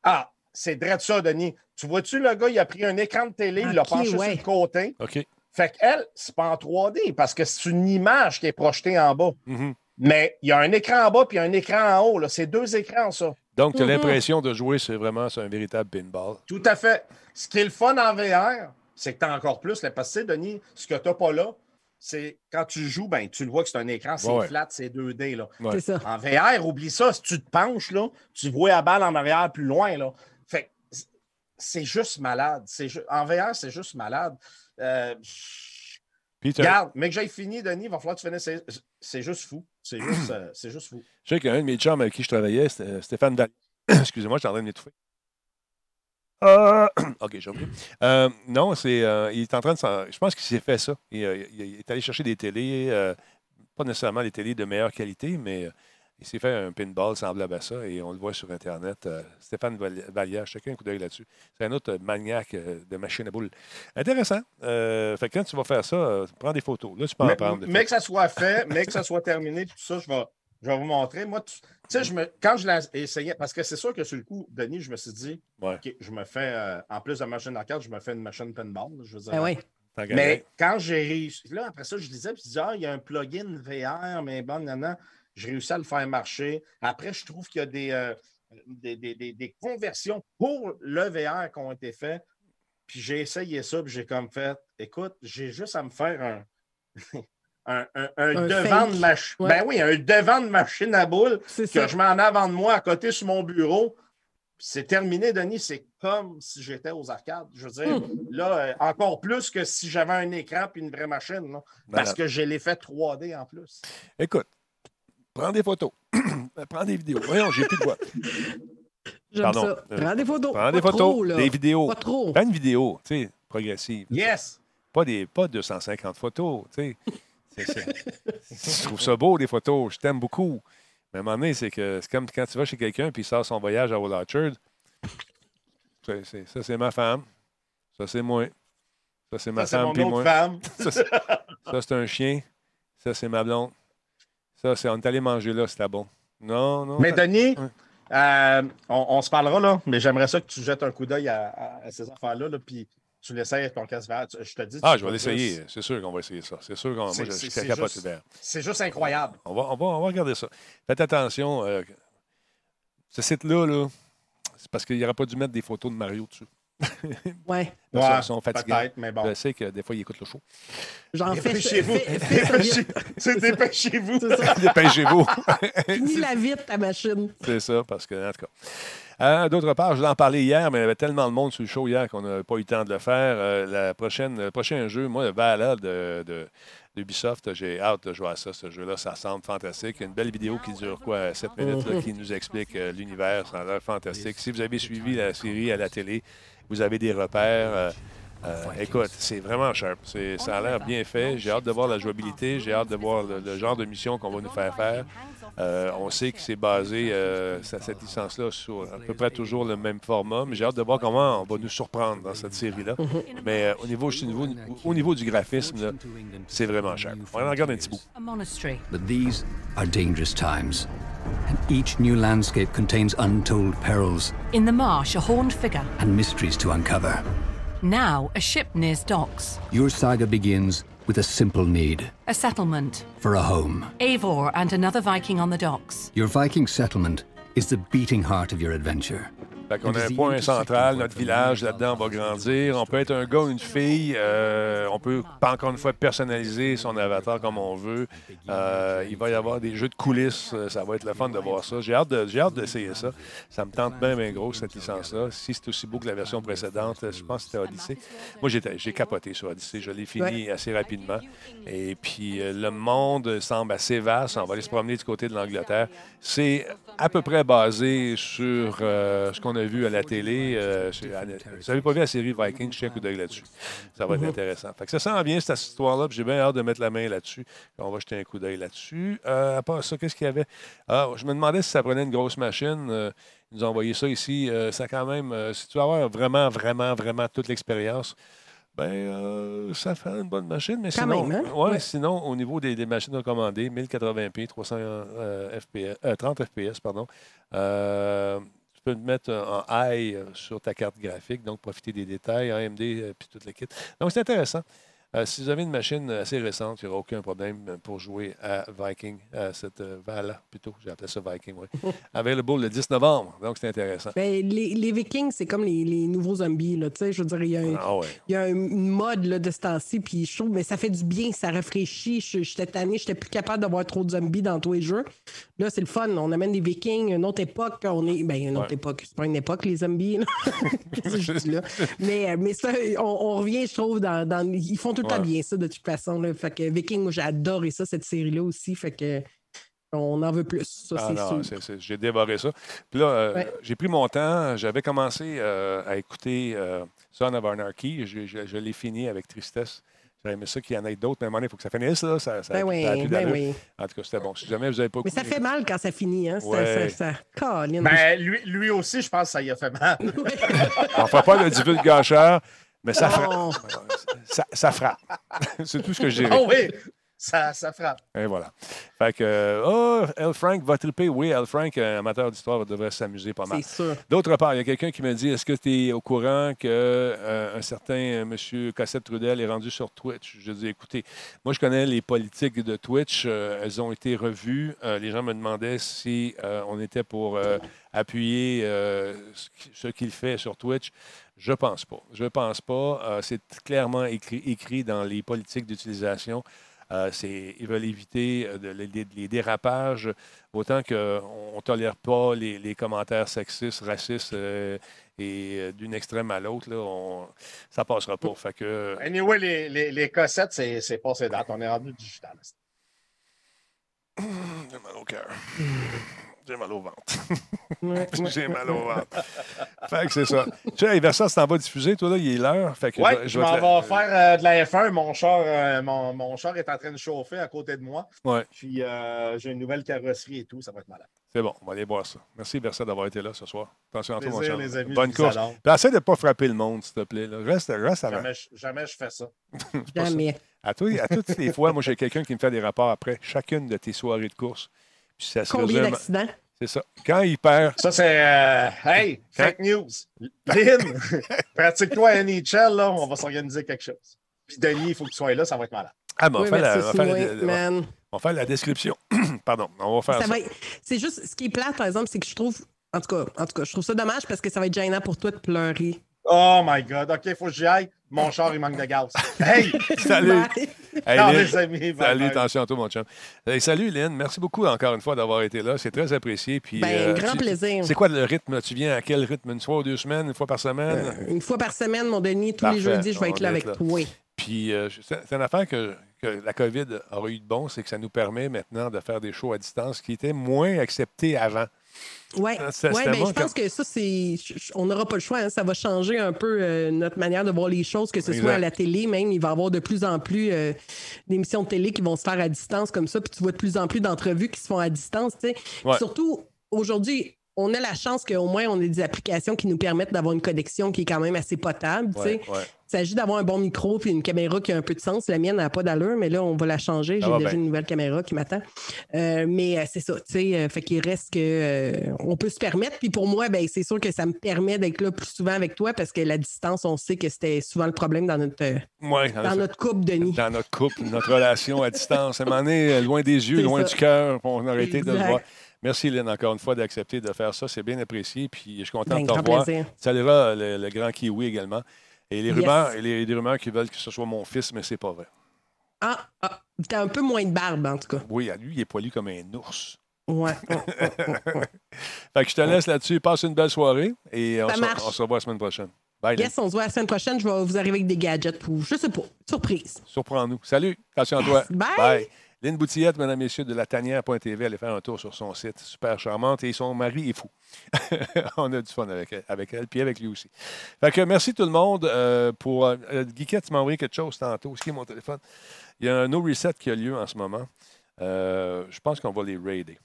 ah, c'est vrai de ça, Denis. Tu vois-tu, le gars, il a pris un écran de télé, il l'a penché sur le côté. OK. Fait qu'elle, c'est pas en 3D parce que c'est une image qui est projetée en bas. Mm-hmm. Mais il y a un écran en bas puis un écran en haut. C'est deux écrans, ça. Donc, tu as mm-hmm. l'impression de jouer, c'est vraiment un véritable pinball. Tout à fait. Ce qui est le fun en VR, c'est que tu as encore plus. Parce que, Denis, ce que tu n'as pas là, c'est quand tu joues, ben, tu le vois que c'est un écran, c'est flat, c'est 2D. Là. Ça. En VR, oublie ça, si tu te penches, là, tu vois la balle en arrière plus loin. Là. Fait c'est juste malade. En VR, c'est juste malade. Euh... Regarde, mais que j'ai fini, Denis, il va falloir que tu finisses. C'est juste fou. C'est juste, <clears throat> euh, juste, fou. Je sais qu'un de mes chums avec qui je travaillais, Stéphane Dal. <clears throat> Excusez-moi, je suis en train de m'étouffer. Euh, <clears throat> OK, j'ai oublié. Euh, non, c'est, euh, il est en train de. Je pense qu'il s'est fait ça. Il, est allé chercher des télés, pas nécessairement des télés de meilleure qualité, mais il s'est fait un pinball semblable à ça et on le voit sur Internet. Stéphane Vallière, chacun un coup d'œil là-dessus. C'est un autre maniaque de machine à boules. Intéressant. fait que quand tu vas faire ça, prends des photos. Là, tu peux en prendre. mais que ça soit fait, mais que ça soit terminé, tout ça, je vais, je vais vous montrer. Moi, tu sais, je me, quand je l'ai essayé, parce que c'est sûr que sur le coup, Denis, je me suis dit, OK, je me fais, euh, en plus de machine d'arcade, je me fais une machine pinball. Je veux dire, ben oui. Mais quand j'ai réussi, là, après ça, je disais, puis je disais, ah, il y a un plugin VR, mais bon, non, non, j'ai réussi à le faire marcher. Après, je trouve qu'il y a des, euh, des, des, des, conversions pour le VR qui ont été faites. Puis j'ai essayé ça, puis j'ai comme fait, écoute, j'ai juste à me faire un. Un, devant de machine. Ben oui, un devant de machine à boules que je mets en avant de moi à côté sur mon bureau. C'est terminé, Denis. C'est comme si j'étais aux arcades. Je veux dire, hmm. là, euh, encore plus que si j'avais un écran puis une vraie machine. parce que j'ai l'effet 3D en plus. Écoute, prends des photos. <coughs> prends des vidéos. Voyons, j'ai plus de voix. J'aime ça. Euh, prends des photos. Prends des photos, des vidéos. Pas trop. Prends une vidéo, tu sais, progressive. Yes. Pas, des, pas 250 photos, tu sais. Je trouve ça beau, des photos. Je t'aime beaucoup. Mais à un moment donné, c'est que c'est comme quand tu vas chez quelqu'un et il sort son voyage à Old Orchard. Ça, c'est ma femme. Ça, c'est moi. Ça, c'est ma femme. Puis moi. Femme. <laughs> Ça, c'est un chien. Ça, c'est ma blonde. Ça, c'est on est allé manger là, c'était bon. Non, non. Mais Denis, euh, on, se parlera là, mais j'aimerais ça que tu jettes un coup d'œil à, ces affaires-là. Là, puis tu l'essayes avec ton casque vert. Je te dis. Ah, je vais l'essayer. C'est sûr qu'on va essayer ça. C'est sûr qu'on. Moi, je, suis capable de C'est juste incroyable. On va, on, va, on va regarder ça. Faites attention. Euh, ce site-là, là, c'est parce qu'il n'aurait pas dû mettre des photos de Mario dessus. <laughs> ouais. Ils sont fatigués. Mais bon. Je sais que des fois, ils écoutent le show. J'en fais chez vous. <laughs> C'est dépêchez-vous. Dépêchez-vous. <laughs> Finis la vite, ta machine. C'est ça, parce que, en tout cas. D'autre part, je l'ai en parlé hier, mais il y avait tellement de monde sur le show hier qu'on n'a pas eu le temps de le faire. la prochaine, le prochain jeu, moi, le Valhalla de, de d'Ubisoft. J'ai hâte de jouer à ça. Ce jeu-là, ça semble fantastique. Une belle vidéo qui dure quoi, 7 minutes, qui nous explique l'univers. Ça a l'air fantastique. Si vous avez suivi la série à la télé, vous avez des repères. Euh, écoute, c'est vraiment cher. Ça a l'air bien fait. J'ai hâte de voir la jouabilité. J'ai hâte de voir le, genre de mission qu'on va nous faire faire. Euh, on sait que c'est basé, euh, cette licence-là, sur à peu près toujours le même format, mais j'ai hâte de voir comment on va nous surprendre dans cette série-là. Mais au, niveau, au, niveau, du graphisme, c'est vraiment cher. On va en regarder un petit bout. But these are dangerous times. And each new landscape contains untold perils. In the marsh, a horned figure. And mysteries to uncover. Now, a ship nears docks. Your saga begins with a simple need a settlement. For a home. Eivor and another Viking on the docks. Your Viking settlement is the beating heart of your adventure. Fait qu'on a un point central, notre village là-dedans va grandir. On peut être un gars ou une fille. Euh, on peut, pas encore une fois, personnaliser son avatar comme on veut. Euh, il va y avoir des jeux de coulisses. Ça va être le fun de voir ça. J'ai hâte, de, d'essayer ça. Ça me tente bien, bien gros, cette licence-là. Si c'est aussi beau que la version précédente, je pense que c'était Odyssey. Moi, j'ai capoté sur Odyssey. Je l'ai fini assez rapidement. Et puis, euh, le monde semble assez vaste. On va aller se promener du côté de l'Angleterre. C'est à peu près basé sur ce qu'on a vu à la télé. Euh, vous n'avez pas vu la série Vikings, un coup d'œil là-dessus. Ça va être mhm. intéressant. Fait que ça sent bien cette histoire-là, j'ai bien hâte de mettre la main là-dessus. On va jeter un coup d'œil là-dessus. Euh, à part ça, qu'est-ce qu'il y avait? Ah, je me demandais si ça prenait une grosse machine. Euh, ils nous ont envoyé ça ici. ça quand même, si tu veux avoir vraiment, vraiment, vraiment toute l'expérience, ben, ça fait une bonne machine, mais sinon, hein? ouais, sinon, au niveau des, machines recommandées, 1080p, 300 FPS, 30 FPS, pardon, peux te mettre en high euh, sur ta carte graphique, donc profiter des détails, AMD, euh, puis toute l'équipe. Donc, c'est intéressant. Euh, si vous avez une machine assez récente, il n'y aura aucun problème pour jouer à Viking, à cette euh, Vala, plutôt, j'ai appelé ça Viking, oui. <laughs> Available le 10 novembre, donc c'est intéressant. Ben, les, les, Vikings, c'est comme les, les, nouveaux zombies, là, tu sais, je veux dire, il y a, un, ah il y a une mode là, de ce temps-ci, puis je trouve, mais ça fait du bien, ça rafraîchit. J'étais tanné, j'étais plus capable d'avoir trop de zombies dans tous les jeux. Là, c'est le fun, on amène des Vikings, une autre époque, on est, ben, une autre époque, c'est pas une époque, les zombies, <laughs> là? Mais, euh, mais ça, on, on, revient, je trouve, dans, dans ils font tout pas bien ça de toute façon. Là. Fait que Viking, moi, j'ai adoré ça, cette série-là aussi. Fait que on en veut plus. Ça, ah c'est J'ai dévoré ça. Puis là, euh, j'ai pris mon temps. J'avais commencé euh, à écouter euh, Son of Anarchy. Je, je, l'ai fini avec tristesse. J'aurais aimé ça qu'il y en ait d'autres, mais à un moment donné, il faut que ça finisse. Là. Ça, ça, ben oui, ben oui. En tout cas, c'était bon. Si jamais vous n'avez pas Mais ça fait mal quand ça finit. Hein? Ça, ça, ben, lui, lui aussi, je pense que ça y a fait mal. on ne fera pas le divulgacheur. Mais ça frappe. Ça, frappe. <laughs> c'est tout ce que j'ai. Oh oui! Ça, ça, frappe. Et voilà. Fait que, oh, L. Frank va triper. Oui, L. Frank, amateur d'histoire, devrait s'amuser pas mal. C'est sûr. D'autre part, il y a quelqu'un qui me dit est-ce que tu es au courant qu'un euh, certain M. Cassette Trudel est rendu sur Twitch? Je dis écoutez, moi, je connais les politiques de Twitch. Euh, elles ont été revues. Euh, les gens me demandaient si on était pour appuyer ce qu'il fait sur Twitch. Je pense pas. Je pense pas. Euh, c'est clairement écrit, écrit, dans les politiques d'utilisation. Euh, ils veulent éviter euh, les, dérapages, autant qu'on ne tolère pas les, commentaires sexistes, racistes et d'une extrême à l'autre. On, ça passera pas. Fait que, anyway, les, les, les cassettes, c'est passé date. On est rendu digital. J'ai mal au cœur. J'ai mal au ventre. <laughs> J'ai mal au ventre. fait que c'est ça. Tu sais, Versa, c'est en bas diffusé, toi, là, il est l'heure. Fait que ouais, je, m'en vais faire euh, de la F1. Mon char, euh, mon, mon, char est en train de chauffer à côté de moi. Ouais. Puis euh, j'ai une nouvelle carrosserie et tout. Ça va être malade. C'est bon, on va aller voir ça. Merci, Versa, d'avoir été là ce soir. Attention à toi, mon cher. Les amis, Bonne course. Puis essaie de ne pas frapper le monde, s'il te plaît. Là. Reste, reste avant. Jamais, jamais je fais ça. <laughs> jamais. À, tout, à toutes les fois, moi, j'ai quelqu'un qui me fait des rapports après chacune de tes soirées de course. Puis ça se Combien d'accidents? C'est ça. Quand il perd. Ça, c'est. Euh, hey, fake news. Lynn, <laughs> pratique-toi à NHL, là, on va s'organiser quelque chose. Puis Denis, il faut que tu sois là, ça va être malade. Ah, bon, on, va faire la, on va faire la description. <clears throat> Pardon, on va faire ça. C'est juste, ce qui est plate, par exemple, c'est que je trouve. En tout, cas, en tout cas, je trouve ça dommage parce que ça va être gênant pour toi de pleurer Oh my God. OK, il faut que j'y aille. Mon char, il manque de gaz. <laughs> Hey! salut! Hey, non, les amis, salut, attention à toi, mon chum. salut, Lynn. Merci beaucoup encore une fois d'avoir été là. C'est très apprécié. Puis, ben, euh, grand plaisir. C'est quoi le rythme? Tu viens à quel rythme? Une fois ou deux semaines? Une fois par semaine? Euh, une fois par semaine, mon Denis. Tous les jeudis, je vais être là avec toi. Puis, euh, c'est une affaire que, que, la COVID aura eu de bon, c'est que ça nous permet maintenant de faire des shows à distance qui étaient moins acceptés avant. Oui, ouais, ben, je pense que ça, c'est. On n'aura pas le choix. Hein. Ça va changer un peu euh, notre manière de voir les choses, que ce soit à la télé, même. Il va y avoir de plus en plus euh, d'émissions de télé qui vont se faire à distance comme ça. Puis tu vois de plus en plus d'entrevues qui se font à distance. Surtout, aujourd'hui, on a la chance qu'au moins on ait des applications qui nous permettent d'avoir une connexion qui est quand même assez potable. Il s'agit d'avoir un bon micro puis une caméra qui a un peu de sens. La mienne n'a pas d'allure, mais là, on va la changer. J'ai déjà une nouvelle caméra qui m'attend. Euh, mais euh, c'est ça, tu sais, euh, fait qu'il reste que on peut se permettre. Puis pour moi, ben, c'est sûr que ça me permet d'être là plus souvent avec toi parce que la distance, on sait que c'était souvent le problème dans notre, dans notre couple, Denis. Dans notre couple, notre relation à distance. À un moment donné, loin des yeux, loin du cœur, on a arrêté de le voir. Merci, Lynn, encore une fois, d'accepter de faire ça. C'est bien apprécié. Puis je suis content de te revoir. Saluera le, le grand Kiwi également. Et les rumeurs, il y a des rumeurs qui veulent que ce soit mon fils, mais c'est pas vrai. Ah, ah t'as un peu moins de barbe, en tout cas. Oui, lui, il est poilu comme un ours. <laughs> Ouais. fait que je te laisse là-dessus. Passe une belle soirée et on, se, on se, revoit la semaine prochaine. Bye. Yes, on se voit la semaine prochaine. Je vais vous arriver avec des gadgets pour, je sais pas, surprise. Surprends-nous. Salut. Attention à toi. Bye. Bye. Lynn Boutillette, mesdames, messieurs, de la tanière.tv, allez faire un tour sur son site. Super charmante. Et son mari est fou. <laughs> On a du fun avec elle, puis avec lui aussi. Fait que merci tout le monde euh, pour. Euh, Guiquette, tu m'as envoyé quelque chose tantôt. Ce qui est mon téléphone? Il y a un no reset qui a lieu en ce moment. Euh, je pense qu'on va les raider.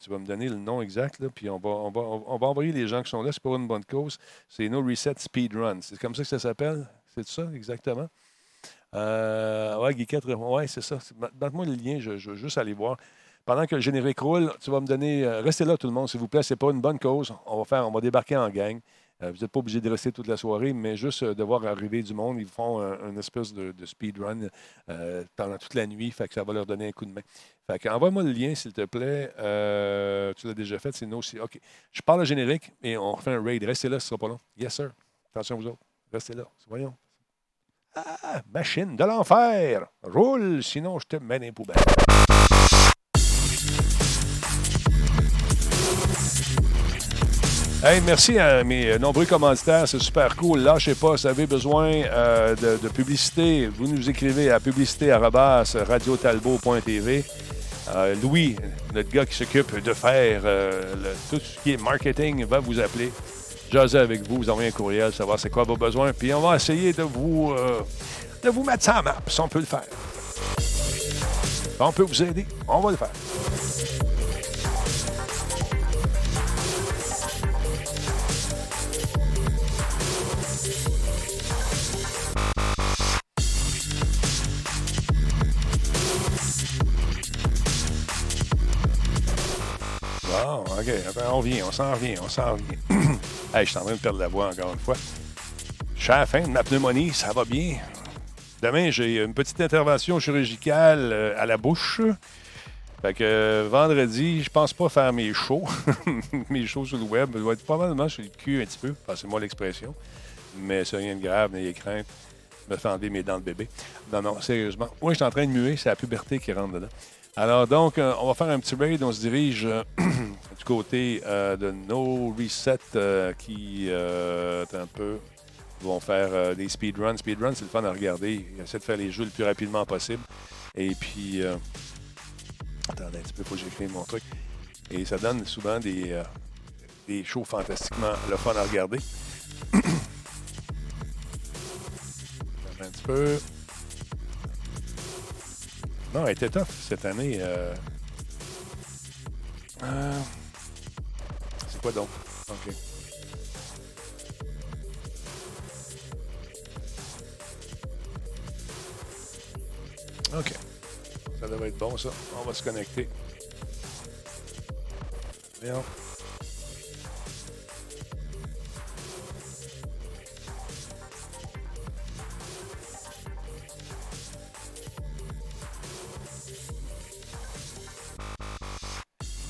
tu vas me donner le nom exact, puis on va, on, va, on va envoyer les gens qui sont là. C'est pour une bonne cause. C'est No Reset Speed Run. C'est comme ça que ça s'appelle? C'est ça, exactement? Euh, ouais, Geekette, ouais, c'est ça. Donne-moi le lien, je, veux juste aller voir. Pendant que le générique roule, tu vas me donner. Euh, restez là, tout le monde, s'il vous plaît. C'est pas une bonne cause. On va faire, on va débarquer en gang. Euh, vous n'êtes pas obligé de rester toute la soirée, mais juste de voir arriver du monde. Ils font un, espèce de, speed run pendant toute la nuit. Fait que ça va leur donner un coup de main. Fait que envoie-moi le lien, s'il te plaît. tu l'as déjà fait, c'est nous aussi. OK. Je parle le générique et on refait un raid. Restez là, ce sera pas long. Yes, sir. Attention, vous autres. Restez là. Voyons. Ah, machine de l'enfer. Roule, sinon je te mets dans les poubelles. Hey, merci à mes nombreux commanditaires, c'est super cool. Lâchez pas, si vous avez besoin euh, de, publicité, vous nous écrivez à publicité.radiotalbo.tv. Euh, Louis, notre gars qui s'occupe de faire euh, tout ce qui est marketing, va vous appeler jaser avec vous, vous envoyer un courriel, savoir c'est quoi vos besoins, puis on va essayer de vous, euh, de vous mettre ça en map, si on peut le faire. On peut vous aider, on va le faire. Bon, OK. On vient, on s'en revient, on s'en revient. Je suis en train de perdre la voix encore une fois. Je suis à la fin de ma pneumonie, ça va bien. Demain, j'ai une petite intervention chirurgicale euh, à la bouche. Fait que euh, vendredi, je pense pas faire mes shows. <laughs> mes shows sur le web. Je vais être probablement sur le cul un petit peu, passez-moi l'expression. Mais c'est rien de grave, n'ayez crainte. Me fendez mes dents de bébé. Non, non, sérieusement. Oui, je suis en train de muer, c'est la puberté qui rentre dedans. Alors, donc, euh, on va faire un petit raid. On se dirige <clears throat> du côté euh, de No Reset qui, un peu, vont faire des speedruns. Speedruns, c'est le fun à regarder. Ils essaient de faire les jeux le plus rapidement possible. Et puis, attendez un petit peu, il faut que j'écrive mon truc. Et ça donne souvent des, des shows fantastiquement le fun à regarder. <coughs> un petit peu. Non, elle était tough cette année. Euh... Quoi donc? OK. OK. Ça devrait être bon, ça. On va se connecter. Bien.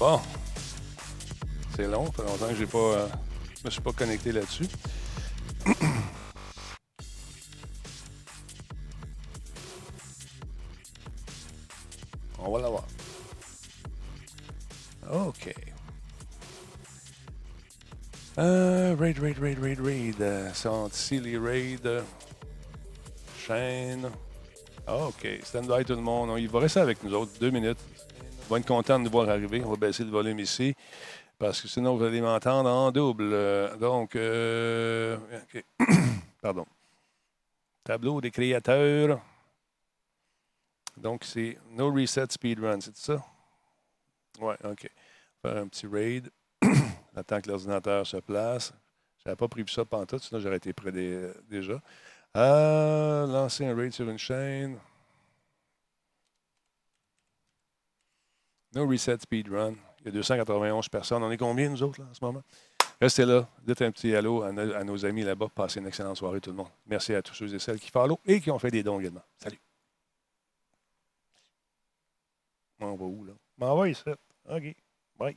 Bon. C'est long, ça fait longtemps que euh, me suis pas connecté là-dessus. <clears throat> On va l'avoir. OK. Euh, raid, raid, raid, raid, raid. Sont ici les raids. Chaîne. OK. Stand by tout le monde. Il va rester avec nous autres deux minutes. On va être content de nous voir arriver. On va baisser le volume ici. Parce que sinon, vous allez m'entendre en double. Donc, euh. <coughs> Pardon. Tableau des créateurs. Donc, c'est No Reset Speedrun, c'est ça? Ouais, OK. Faire un petit raid. <coughs> Attends que l'ordinateur se place. Je n'avais pas prévu ça pendant tout, sinon j'aurais été prêt déjà. Euh, lancer un raid sur une chaîne. No Reset Speedrun. Il y a 291 personnes. On est combien, nous autres, là, en ce moment? Restez là. Dites un petit allô à, nos amis là-bas. Passez une excellente soirée, tout le monde. Merci à tous ceux et celles qui follow et qui ont fait des dons également. Salut. On va où, là? M'en va ici. OK. Bye.